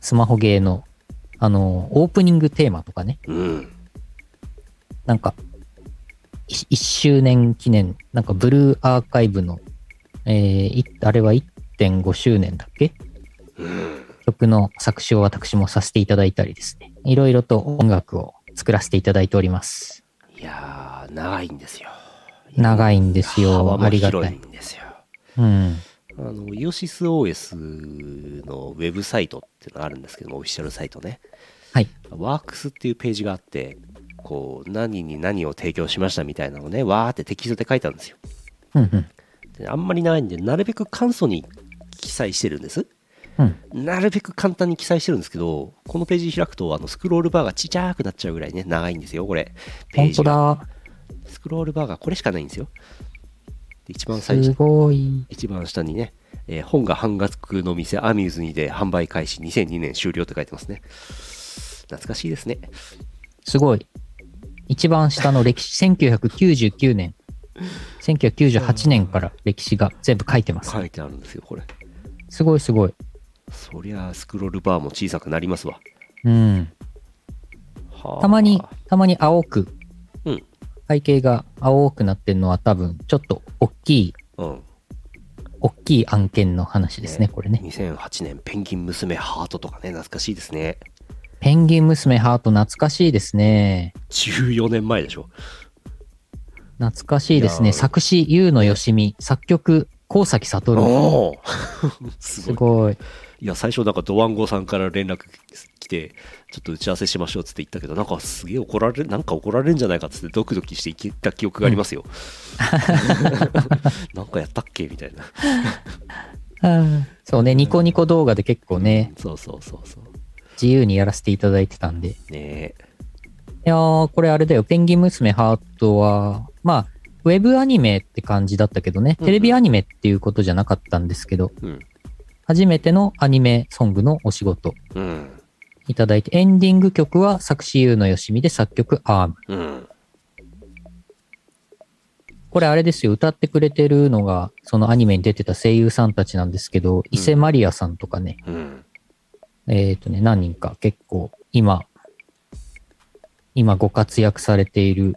スマホゲーの、あの、オープニングテーマとかね、うん。なんか、1周年記念、なんかブルーアーカイブの、えーいあれは1.5周年だっけ？うん。曲の作詞を私もさせていただいたりですね。いろいろと音楽を作らせていただいております。いやー、長いんですよ。長いんです幅よ。もありがたい。うん。あの、イオシス OS のウェブサイトっていうのがあるんですけども、オフィシャルサイトね。はい。ワークスっていうページがあって、こう、何に何を提供しましたみたいなのをね、わーってテキストで書いてあるんですよ。うんうん。であんまり長いんで、なるべく簡素に記載してるんです。うん。なるべく簡単に記載してるんですけど、このページ開くと、あの、スクロールバーがちっちゃくなっちゃうぐらいね、長いんですよ、これ。ペー本当ジが。だ。スクロールバーがこれしかないんですよ。で一番最す初、ごい。一番下にね、えー本が半額の店、アミューズにで販売開始、2002年終了って書いてますね。懐かしいですね。すごい。一番下の歴史、1999年、1998年から歴史が全部書いてます。書いてあるんですよ、これ。すごいすごい。そりゃ、スクロールバーも小さくなりますわ。うん。はあたまに、たまに青く、うん背景が青くなってるのは多分、ちょっと大きい、うん。大きい案件の話ですね、これね。2008年、ペンギン娘ハートとかね、懐かしいですね。ペンギン娘ハート懐かしいですね。14年前でしょ。懐かしいですね。いやー作詞、ゆうのよしみ、作曲、高崎悟。おおす すごい。ごい。いや、最初なんかドワンゴさんから連絡来て、ちょっと打ち合わせしましょうっつって言ったけど、なんかすげえ怒られる、なんか怒られるんじゃないかっつってドキドキして行った記憶がありますよ。なんかやったっけみたいな。そうね、ニコニコ動画で結構ね、そうそうそうそう。自由にやらせていただいてたんで。いねやー、これあれだよ、ペンギン娘ハートは、まあ、ウェブアニメって感じだったけどね、テレビアニメっていうことじゃなかったんですけど、え。うん。初めてのアニメソングのお仕事うん。いただいて、エンディング曲は作詞優のよしみで作曲アーム。うん。これあれですよ、歌ってくれてるのが、そのアニメに出てた声優さんたちなんですけど、伊勢マリアさんとかね、うん。えっ、とね、何人か結構今、今ご活躍されている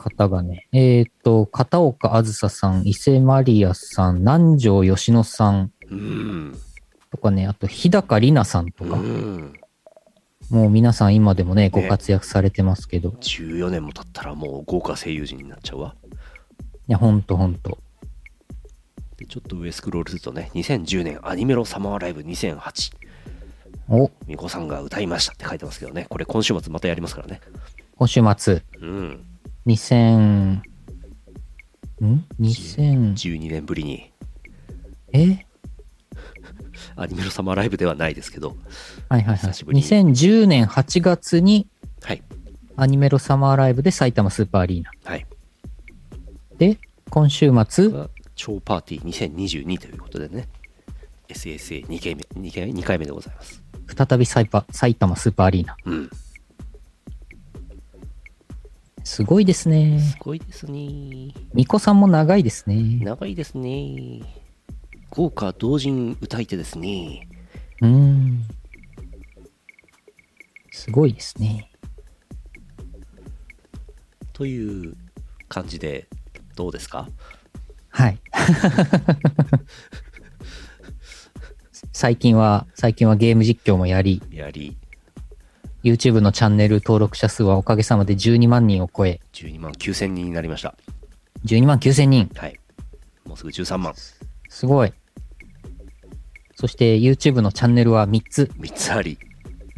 方がね、えっ、と、片岡あずささん、伊勢マリアさん、南條吉野さんうん。とかね、あと日高里奈さんとか、うん。もう皆さん今でもね、ご活躍されてますけど、い14年も経ったらもう豪華声優陣になっちゃうわ。や、ほんとほんと。でちょっと上スクロールするとね、2010年アニメロサマーライブ2008。お、みこさんが歌いましたって書いてますけどね、これ今週末またやりますからね。今週末、うん。2000、ん ?2000、12年ぶりにえ？アニメロサマーライブではないですけど、はいはいはい。久しぶりに2010年8月にはい。アニメロサマーライブで埼玉スーパーアリーナ。はい。で、今週末、が超パーティー2022ということでね、SSA2 回目、2回 ,2 回目でございます。再び埼玉埼玉スーパーアリーナ。うん。すごいですね。すごいですね。ニコさんも長いですね。長いですね。豪華同人歌い手ですね。うーん。すごいですね。という感じで、どうですか？はい。最近は、最近はゲーム実況もやり、やり、YouTube のチャンネル登録者数はおかげさまで12万人を超え、12万9000人になりました。12万9000人。はい。もうすぐ13万。すごい。そして YouTube のチャンネルは3つ、3つあり。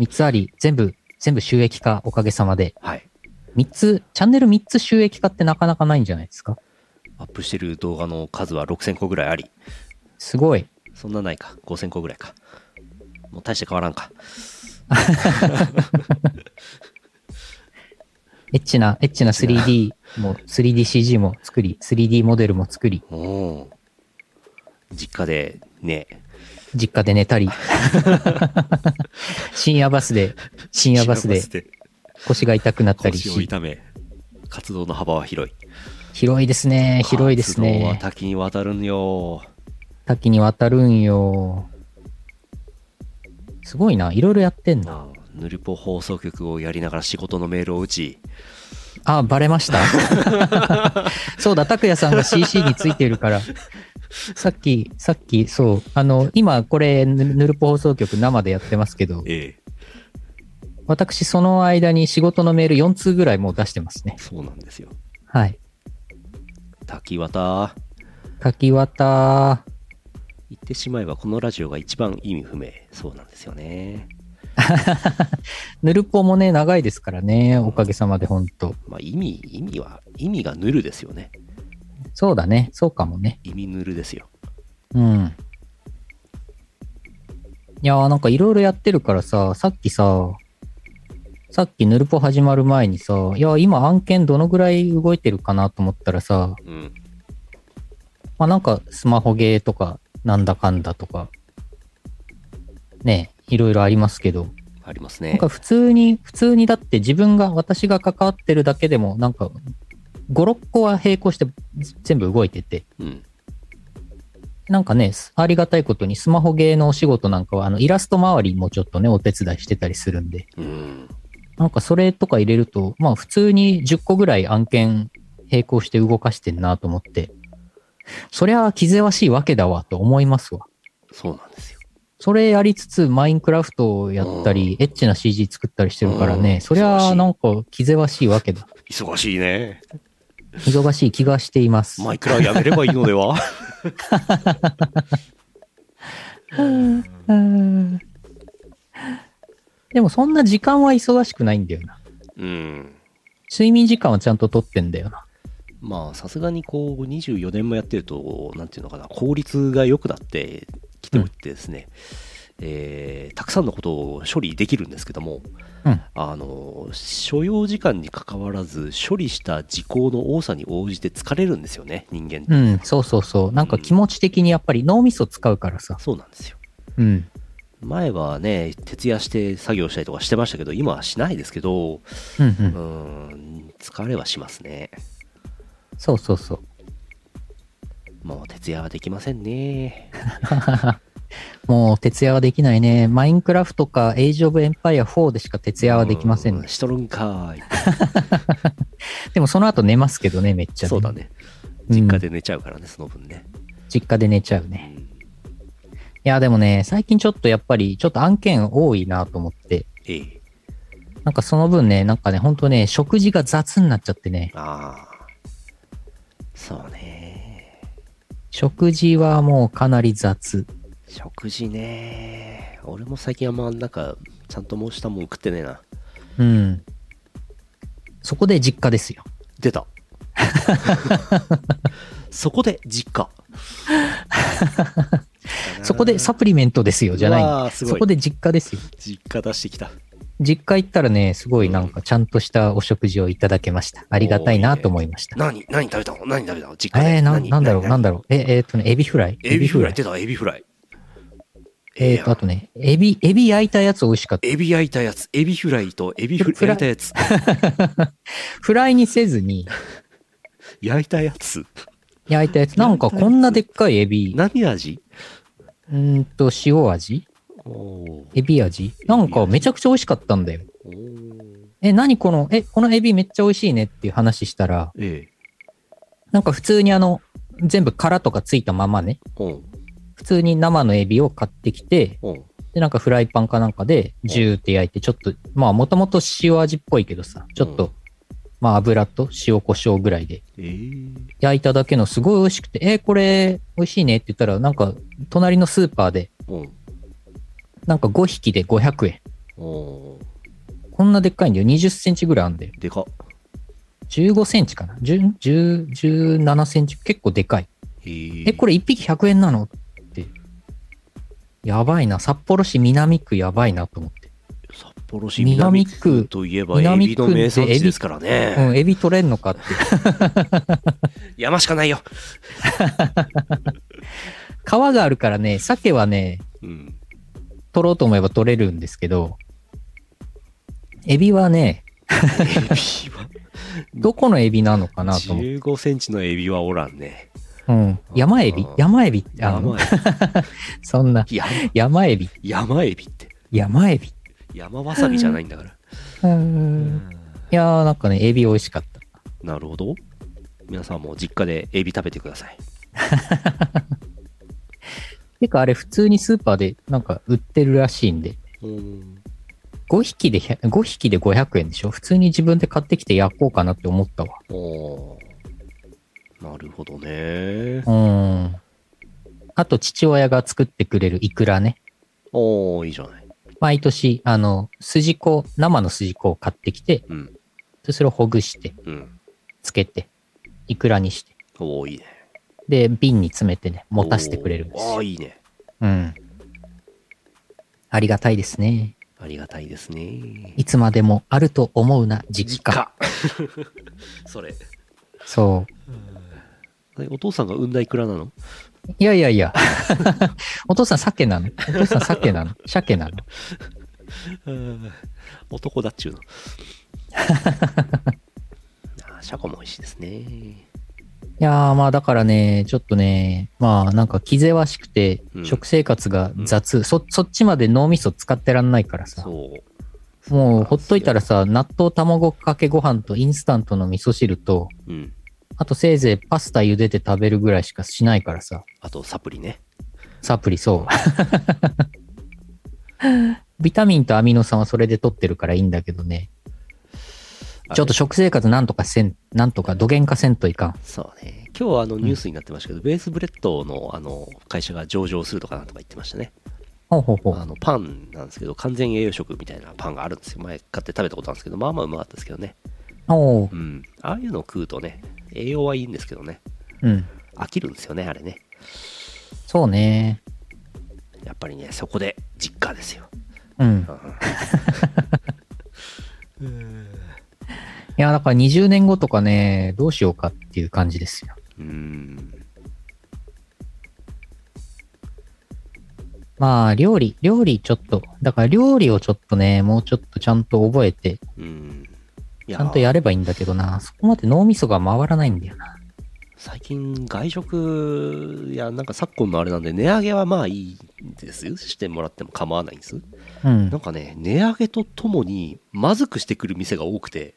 3つあり、全部、全部収益化おかげさまで。はい。3つ、チャンネル3つ収益化ってなかなかないんじゃないですか？アップしてる動画の数は6000個ぐらいあり。すごい。そんなないか。5000個ぐらいか。もう大して変わらんか。エッチな、エッチな 3D も、3DCG も作り、3D モデルも作り。実家でね、実家で寝たり、深夜バスで、深夜バスでで腰が痛くなったり腰をし、痛め、活動の幅は広い。広いですね、広いです活動はね。多岐にわたるんよ。多岐にわたるんよ。すごいな、いろいろやってんな。ヌルポ放送局をやりながら仕事のメールを打ち、あ、バレました？そうだ、拓也さんが CC についてるから。さっき、さっき、そう、あの、今これ、ヌヌルポ放送局生でやってますけど、ええ、私その間に仕事のメール4通ぐらいもう出してますね。そうなんですよ。はい。滝渡、滝渡、言ってしまえばこのラジオが一番意味不明。そうなんですよね。ヌルポもね、長いですからね、おかげさまでほんと。まあ意味、意味は、意味がヌルですよね。そうだね、そうかもね。意味ヌルですよ。うん。いやーなんかいろいろやってるからさ、さっきさ、さっきヌルポ始まる前にさ、いや、今案件どのぐらい動いてるかなと思ったらさ、うん。まあなんかスマホゲーとか、なんだかんだとか、ね、いろいろありますけど、ありますねなんか。普通に、普通にだって自分が、私が関わってるだけでも、なんか、5、6個は並行して全部動いてて、うん。なんかね、ありがたいことにスマホゲーのお仕事なんかは、あの、イラスト周りもちょっとね、お手伝いしてたりするんで、うん。なんかそれとか入れると、まあ普通に10個ぐらい案件並行して動かしてんなと思って、そりゃ気ぜわしいわけだわと思いますわ。そうなんですよ。それやりつつ、マインクラフトをやったり、エッチな CG 作ったりしてるからうんね、そりゃなんか気ぜわしいわけだ。忙しいね。忙しい気がしています。マイクラやめればいいのでは？う んでもそんな時間は忙しくないんだよな。うん。睡眠時間はちゃんと取ってんだよな。まあ、さすがにこう、24年もやってると、なんていうのかな、効率が良くなってきておいてですね、えーたくさんのことを処理できるんですけども、うんあの、所要時間に関わらず、処理した時効の多さに応じて疲れるんですよね、人間って。うん、そうそうそう。なんか気持ち的にやっぱり脳みそ使うからさ。そうなんですよ。うん。前はね、徹夜して作業したりとかしてましたけど、今はしないですけど、うんう。ん、疲れはしますね。そうそうそう。もう徹夜はできませんね。もう徹夜はできないね。マインクラフトかエイジオブエンパイア4でしか徹夜はできませんね。うしとるんかーい。でもその後寝ますけどね、めっちゃ、そうだ。ね。うん実家で寝ちゃうからね、その分ね。実家で寝ちゃうね。いや、でもね、最近ちょっとやっぱり、ちょっと案件多いなと思って、ええ。なんかその分ね、なんかね、ほんとね、食事が雑になっちゃってね、ああ。そうね。食事はもうかなり雑。食事ね。俺も最近あんまなんか、ちゃんと申したもん食ってねえな。うん。そこで実家ですよ。出た。そこで実家。そこでサプリメントですよ、じゃない。いそこで実家ですよ。実家出してきた。実家行ったらね、すごいなんかちゃんとしたお食事をいただけました。ありがたいなと思いました。何何食べたの？何食べたの？実家で？えー、な何？なんだろう、何？なんだろう？え、えーっとね、エビフライ。エビフライ？出た、エビフライ。えーっと、あとね、エビ、エビ焼いたやつ美味しかった。エビ焼いたやつ。エビフライとエビフフラ焼いたやつ。フライにせずに、焼いたやつ？焼いたやつ。なんかこんなでっかいエビ、何味？うーんと、塩味？エビ味？なんかめちゃくちゃ美味しかったんだよ。え、何この、え、このエビめっちゃ美味しいねっていう話したら、えなんか普通にあの、全部殻とかついたままね。普通に生のエビを買ってきて、うん。で、なんかフライパンかなんかでジューって焼いて、ちょっと、まあもともと塩味っぽいけどさ、ちょっと、うんまあ油と塩コショウぐらいでええ。焼いただけのすごい美味しくて、えーこれ美味しいねって言ったら、なんか隣のスーパーで、うん。なんか5匹で500円。おーこんなでっかいんだよ。20センチぐらいあるんだよ。でかっ。15センチかな ?10、10 17センチ。結構でかい。ええ。え、これ1匹100円なの？って。やばいな。札幌市南区やばいなと思って。札幌市南区といえばエビの名産地ですからうね。ん、エビ取れんのかって。山しかないよ。川があるからね、鮭はね、うん。取ろうと思えば取れるんですけど、エビはね、エビは、どこのエビなのかなと思って。15センチのエビはおらんね。うん。山エビ？山エビ？ってあの山エ そんな、ビ。山山エビ山エビって。山エビ山わさびじゃないんだから。うーん。いやーなんかね、エビ美味しかった。なるほど。皆さんも実家でエビ食べてください。てかあれ普通にスーパーでなんか売ってるらしいんで、うん。5匹で100、5匹で500円でしょ？普通に自分で買ってきて焼こうかなって思ったわ。なるほどね。うーん。あと父親が作ってくれるイクラね。おーいいじゃない。毎年、あの、筋子、生の筋子を買ってきて、うん。でそれをほぐして、うん。つけて、イクラにして、おーいいね。で、瓶に詰めてね、持たせてくれるんですおーあよ。あいいね。うん。ありがたいですね。ありがたいですね。いつまでもあると思うな、実家。それ。そえお父さんが産んだイクラなの？う。いやいやいや。お父さん鮭なのお父さん鮭なの鮭なの男だっちゅうの。あシャコも美味しいですね。いやーまあだからね、ちょっとね、まあなんか気ぜわしくてう、ん食生活が雑、そ、そっちまで脳みそ使ってらんないからさ。もうほっといたらさ、納豆卵かけご飯とインスタントの味噌汁と、うん。あとせいぜいパスタ茹でて食べるぐらいしかしないからさ。あとサプリね。サプリそう。ビタミンとアミノ酸はそれで取ってるからいいんだけどね。ちょっと食生活なんとかせん、なんとか土幻化せんといかん。そうね。今日はあのニュースになってましたけど、ベースブレッドのあの会社が上場するとかなんとか言ってましたね。ほうほうほう。あのパンなんですけど、完全栄養食みたいなパンがあるんですよ。前買って食べたことあるんですけど、まあまあうまかったですけどね。おううん。ああいうのを食うとね、栄養はいいんですけどね、うん。飽きるんですよね、あれね。そうね。やっぱりね、そこで実家ですよ。うん。うん いや、だから20年後とかね、どうしようかっていう感じですよ。うん。まあ、料理、料理ちょっと、だから料理をちょっとね、もうちょっとちゃんと覚えて、うん。いちゃんとやればいいんだけどな、そこまで脳みそが回らないんだよな。最近外食やなんか昨今のあれなんで値上げはまあいいんですよ。してもらっても構わないんです。うん。なん。かね値上げとともにまずくしてくる店が多くて。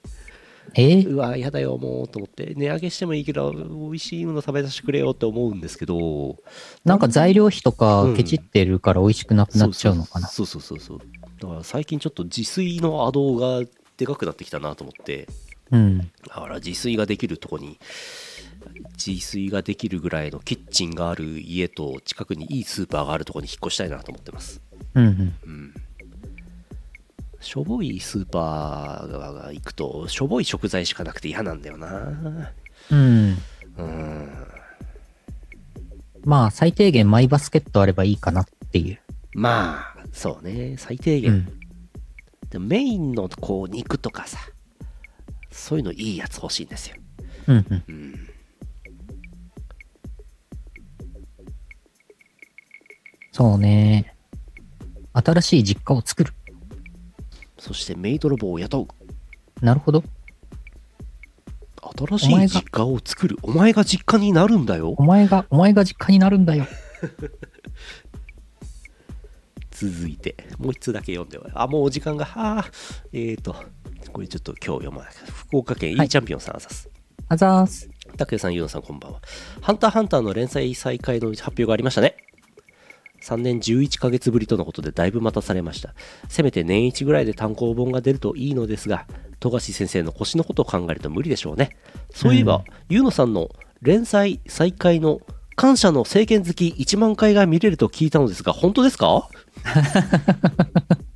え？ーうわやだよもうと思って。値上げしてもいいけど美味しいもの食べさせてくれよって思うんですけど。なんか材料費とかうん。ケチってるから美味しくなくなっちゃうのかな？そうそうそうそうそう。だから最近ちょっと自炊のアドがでかくなってきたなと思ってうん。だから自炊ができるとこに自炊ができるぐらいのキッチンがある家と近くにいいスーパーがあるとこに引っ越したいなと思ってますうんうん。うんしょぼいスーパーが行くとしょぼい食材しかなくて嫌なんだよなうん。うんまあ、最低限マイバスケットあればいいかなっていう。まあそうね最低限、うん。でもメインのこう肉とかさそういうのいいやつ欲しいんですようんうん。うんそうね。新しい実家を作る。そしてメイドロボを雇うなるほど。新しい実家を作るお前が実家になるんだよお前が、お前が実家になるんだよ。続いてもう一通だけ読んで終わるあもうお時間がはあえーとこれちょっと今日読まなきゃ福岡県 E はいチャンピオンさんあざすあざーす。拓也さん、ゆうのさん、こんばんは。ハンターハンターの連載再開の発表がありましたね。3年11ヶ月ぶりとのことでだいぶ待たされました。せめて年一ぐらいで単行本が出るといいのですが、富樫先生の腰のことを考えると無理でしょうね。そういえば、うんゆうのさんの連載再開の感謝の政権好き1万回が見れると聞いたのですが、本当ですか？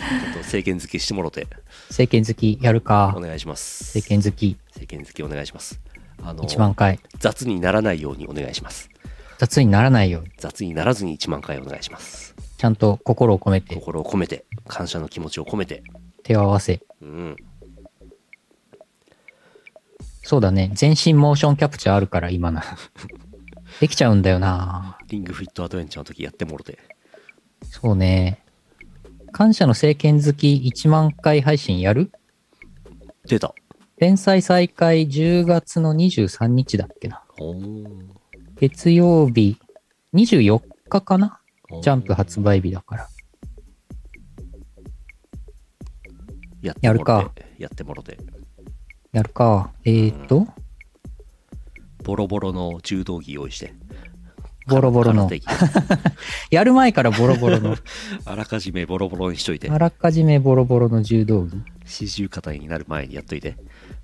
ちょっと政権好きしてもろて政権好きやるおか。願いします。政権好き政権好きお願いします。あの1万回。雑にならないようにお願いします。雑にならないように。雑にならずに1万回お願いします。ちゃんと心を込めて、心を込めて、感謝の気持ちを込めて、手を合わせ。うん、そうだね。全身モーションキャプチャーあるから、今なら。できちゃうんだよな。リングフィットアドベンチャーの時やってもろて。そうね。感謝の政権好き1万回配信やる？出た。連載再開10月の23日だっけな。おー月曜日24日かな？ジャンプ発売日だから。やってもろてやるか。やってもろて。やるか。えーと、ボロボロの柔道着用意して。ボロボロの やる前からボロボロの、あらかじめボロボロにしといてあ。らかじめボロボロの柔道着。四十肩になる前にやっといて。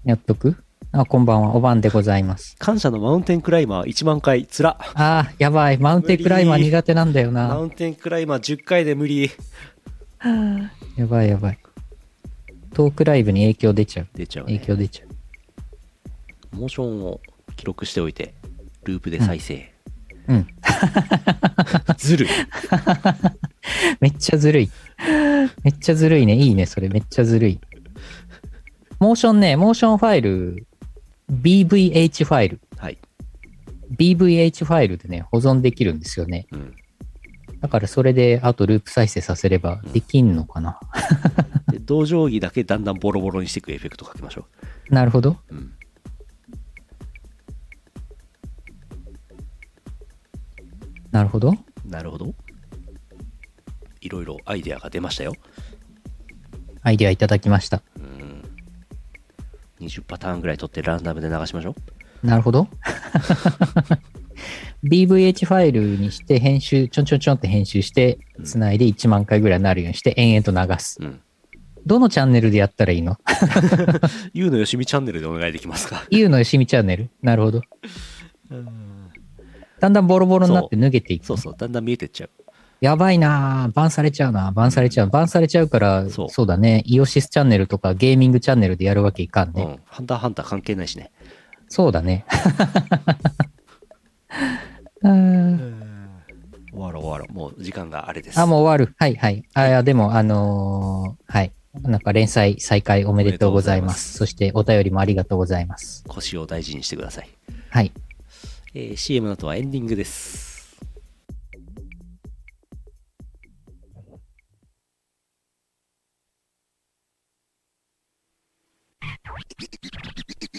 やっとく？あ、こんばんは。おばんでございます。感謝のマウンテンクライマー1万回、つら。あー、やばい。マウンテンクライマー苦手なんだよマな。ウンテンクライマー10回で無理。やばいやばい。トークライブに影響出ちゃう。出ちゃう、ね。影響出ちゃう。モーションを記録しておいて、ループで再生。うん。ずるい。めっちゃずるい。めっちゃずるいね。いいね、それ。めっちゃずるい。モーションね、モーションファイル、BVH ファイル。はい。BVH ファイルでね、保存できるんですよね。うん。だからそれで、あとループ再生させればできんのかな。で、同定規だけだんだんボロボロにしていくエフェクトかけましょ なるほど。う。うん。なるほど。なるほど。いろいろアイデアが出ましたよ。アイデアいただきました。うん。20パターンぐらい取ってランダムで流しましょう。なるほど。BVH ファイルにして編集、ちょんちょんちょんって編集して、つないで1万回ぐらいになるようにして延々と流す。うん。どのチャンネルでやったらいいの？ゆうのよしみチャンネルでお願いできますか？ゆうのよしみチャンネルなるほど。だんだんボロボロになって脱げていく。そうそう、だんだん見えてっちゃう。やばいなぁ。バンされちゃうな。バンされちゃう。バンされちゃうから、そそううだね。イオシスチャンネルとかゲーミングチャンネルでやるわけいかんね。うん。ハンターハンター関係ないしね。そうだね。終わろう終わろう。もう時間があれです。あ、もう終わる。はいはい。あ、いや、でも、あのーはい。なんか連載再開おめでとうございます。そしてお便りもありがとうございます。腰を大事にしてください。はい。えー CM の後はエンディングです。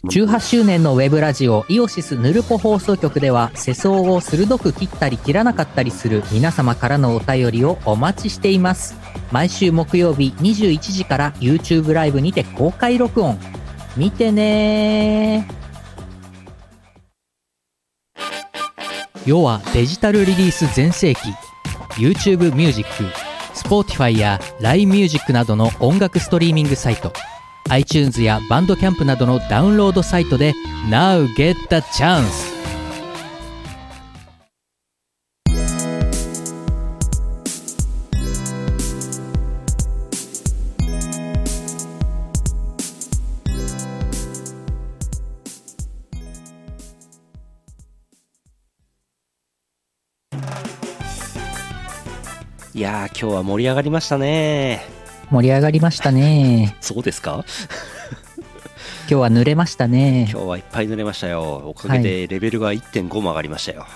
18周年のウェブラジオイオシスヌルポ放送局では世相を鋭く切ったり切らなかったりする皆様からのお便りをお待ちしています。毎週木曜日21時から YouTube ライブにて公開録音。見てね世はデジタルリリース全盛期 YouTube ミュージック Spotify や LINE ミュージックなどの音楽ストリーミングサイト iTunes やバンドキャンプなどのダウンロードサイトで Now get the chance! いやー、今日は盛り上がりましたね。盛り上がりましたね。そうですか？今日は濡れましたね。今日はいっぱい濡れましたよ。おかげでレベルが1.5も上がりましたよ。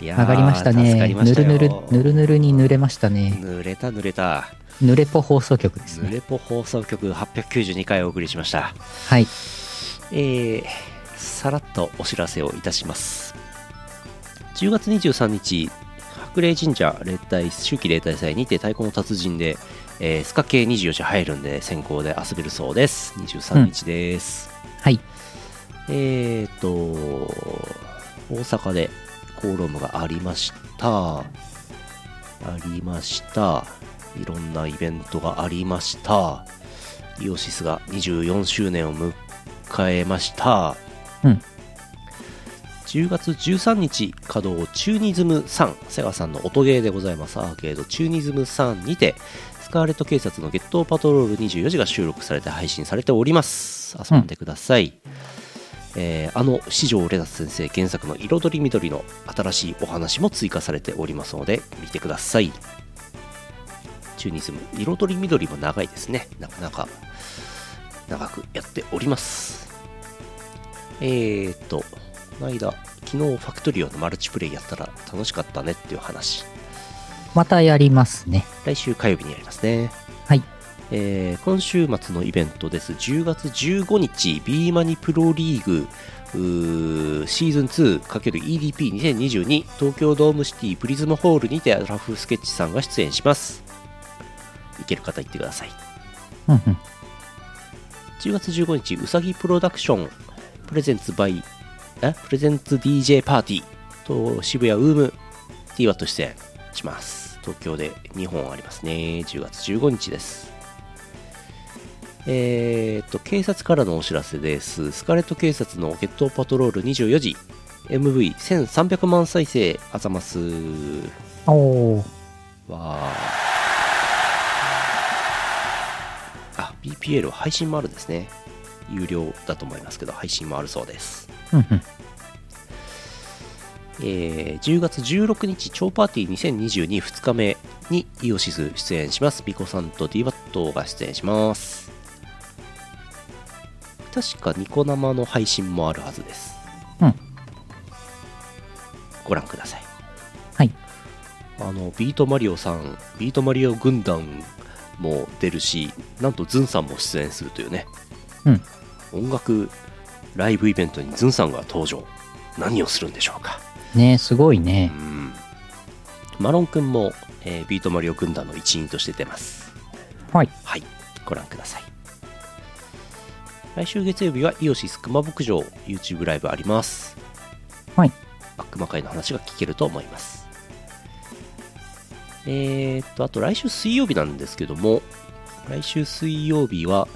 いやー上がりましたね。ぬるぬる、ぬるぬるに濡れましたね。濡れた濡れた。濡れぽ放送局ですね。濡れぽ放送局892回お送りしました。はい。えー、さらっとお知らせをいたします。10月23日、白霊神社例大秋季例大祭にて太鼓の達人で、えースカ系24時入るんで先行で遊べるそうです。23日です。はい。えーと、大阪でコーロームがありました。ありました。いろんなイベントがありました。イオシスが24周年を迎えました。うん。10月13日稼働チューニズム3セガさんの音ゲーでございます。アーケードチューニズム3にてスカーレット警察のゲットパトロール24時が収録されて配信されております。遊んでください、えーあの四条レタス先生原作の彩り緑の新しいお話も追加されておりますので見てください。チューニズム彩り緑も長いですね。なかなか長くやっております。えーっとこの間昨日ファクトリオのマルチプレイやったら楽しかったねっていう話またやりますね。来週火曜日にやりますねはい。えー今週末のイベントです10月15日 B マニプロリーグうーシーズン 2×EDP2022 東京ドームシティプリズムホールにてラフスケッチさんが出演します行ける方行ってくださいうんうん。10月15日うさぎプロダクションプレゼンツバイえ？プレゼンツ DJ パーティーと渋谷ウーム TWAT 出演します。東京で2本ありますね。10月15日です。えー、っと警察からのお知らせです。スカーレット警察のゲットパトロール24時。MV1300 万再生あざます。おー。わー。あ BPL は配信もあるんですね。有料だと思いますけど配信もあるそうですうんうん。えー10月16日超パーティー20222日目にイオシス出演します。ビコさんと DWAT が出演します。確かニコ生の配信もあるはずです。うん。ご覧ください。はい。あのビートマリオさんビートマリオ軍団も出るしなんとズンさんも出演するというね。うん。音楽ライブイベントにズンさんが登場。何をするんでしょうか？ねすごいね。うん。マロンくんも、えービートマリオ軍団の一員として出ます。はい。はい。ご覧ください。来週月曜日はイオシス熊牧場 YouTube ライブあります。はい。悪魔界の話が聞けると思います。えー、っとあと来週水曜日なんですけども来週水曜日は、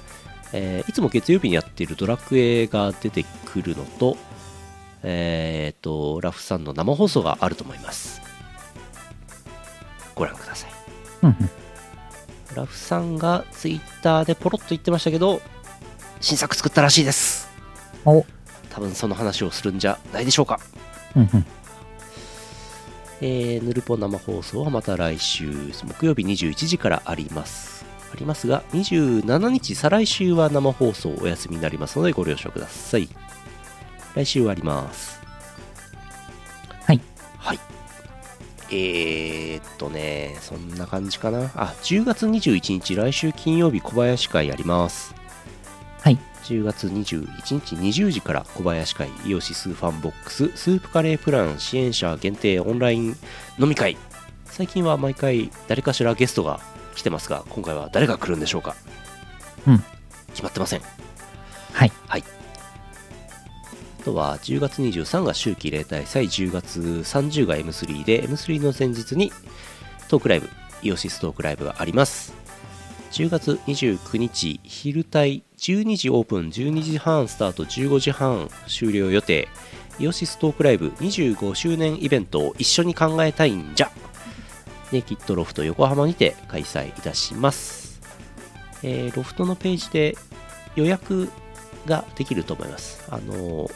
えーいつも月曜日にやっているドラクエが出てくるのと、えー、と、ラフさんの生放送があると思います。ご覧ください。ラフさんがツイッターでポロッと言ってましたけど、新作作ったらしいです。お、多分その話をするんじゃないでしょうか。うんうん。えー、ヌルポ生放送はまた来週木曜日21時からあります。ありますが、27日、再来週は生放送お休みになりますのでご了承ください。来週はあります。はい。はい。えー、っとね、そんな感じかな。あ、10月21日、来週金曜日、小林会やります。はい。10月21日20時から小林会イオシスファンボックススープカレープラン支援者限定オンライン飲み会最近は毎回誰かしらゲストが来てますが今回は誰が来るんでしょうか？うん。決まってません。はい。あとは10月23が秋季例大祭10月30が M3 で M3 の前日にトークライブイオシストークライブがあります。10月29日昼帯12時オープン12時半スタート15時半終了予定。イオシストークライブ25周年イベントを一緒に考えたいんじゃネイキッドロフト横浜にて開催いたします、えーロフトのページで予約ができると思います。あのー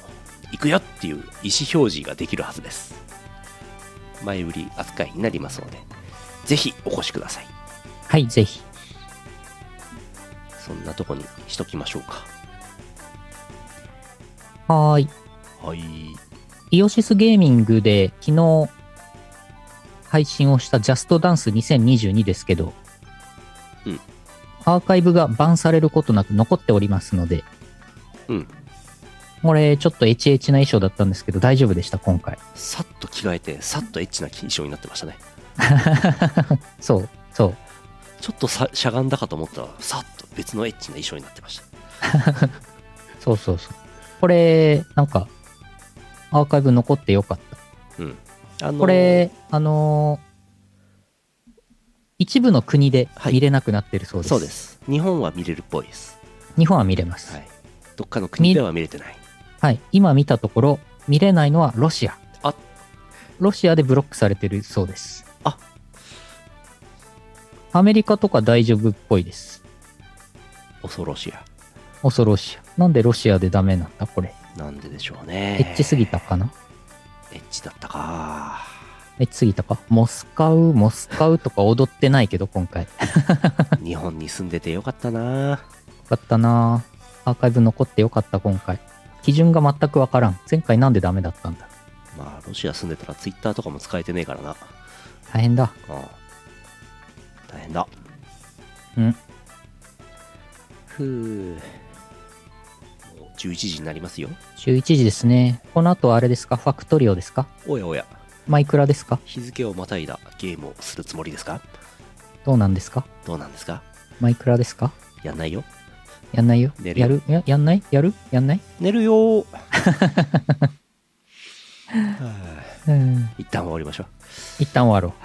行くよっていう意思表示ができるはずです。前売り扱いになりますのでぜひお越しください。はい、ぜひ。そんなとこにしときましょうか。はーい。はい。イオシスゲーミングで昨日配信をしたジャストダンス2022ですけど、うんアーカイブがバンされることなく残っておりますので、うんこれちょっとエチエチな衣装だったんですけど大丈夫でした、今回。さっと着替えてさっとエッチな衣装になってましたね そう、そう。ちょっとさしゃがんだかと思ったらさっと別のエッチな衣装になってました そうそうそう。これ、なんか、アーカイブ残ってよかった。あのーこれ、あのー一部の国で見れなくなってるそうです。そうで。す日本は見れるっぽいです日本は見れます。はいどっかの国では見れてないはい。今見たところ、見れないのはロシア。あロシアでブロックされてるそうです。あアメリカとか大丈夫っぽいです。恐ろしや恐ろしい。なんでロシアでダメなんだこれ。なんででしょうねエッチすぎたかなエッチだったか。エッチすぎたか？モスカウ、モスカウとか踊ってないけど、今回。よ 日本に住んでてよかったな。かったな。アーカイブ残ってよかった、今回。基準が全くわからん。前回なんでダメだったんだ？まあロシア住んでたらツイッターとかも使えてねえからな。大変だ。うん。大変だ。うん。ふうもう11時になりますよ。11時ですね。この後はあれですか？ファクトリオですか？おやおや。マイクラですか？日付をまたいだゲームをするつもりですか？どうなんですか？どうなんですか？マイクラですか？やんないよ。やんないよ。寝るよ。やる？ややんない？やる？やんない？寝るよ。ー うん。一旦終わりましょう。一旦終わろ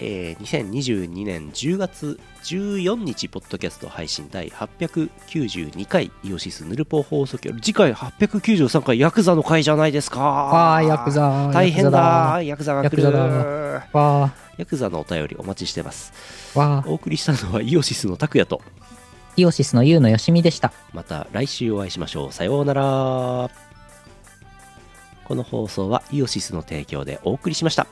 えー2022年10月14日ポッドキャスト配信第892回イオシスヌルポ放送局次回893回ヤクザの回じゃないですかう。ああ、ヤクザ。大変だヤクザが来るヤクザだわヤクザのお便りお待ちしてますあ、わあ。お送りしたのはイオシスの拓也とイオシスのユウのよしみでした。また来週お会いしましょうさようならこの放送はイオシスの提供でお送りしました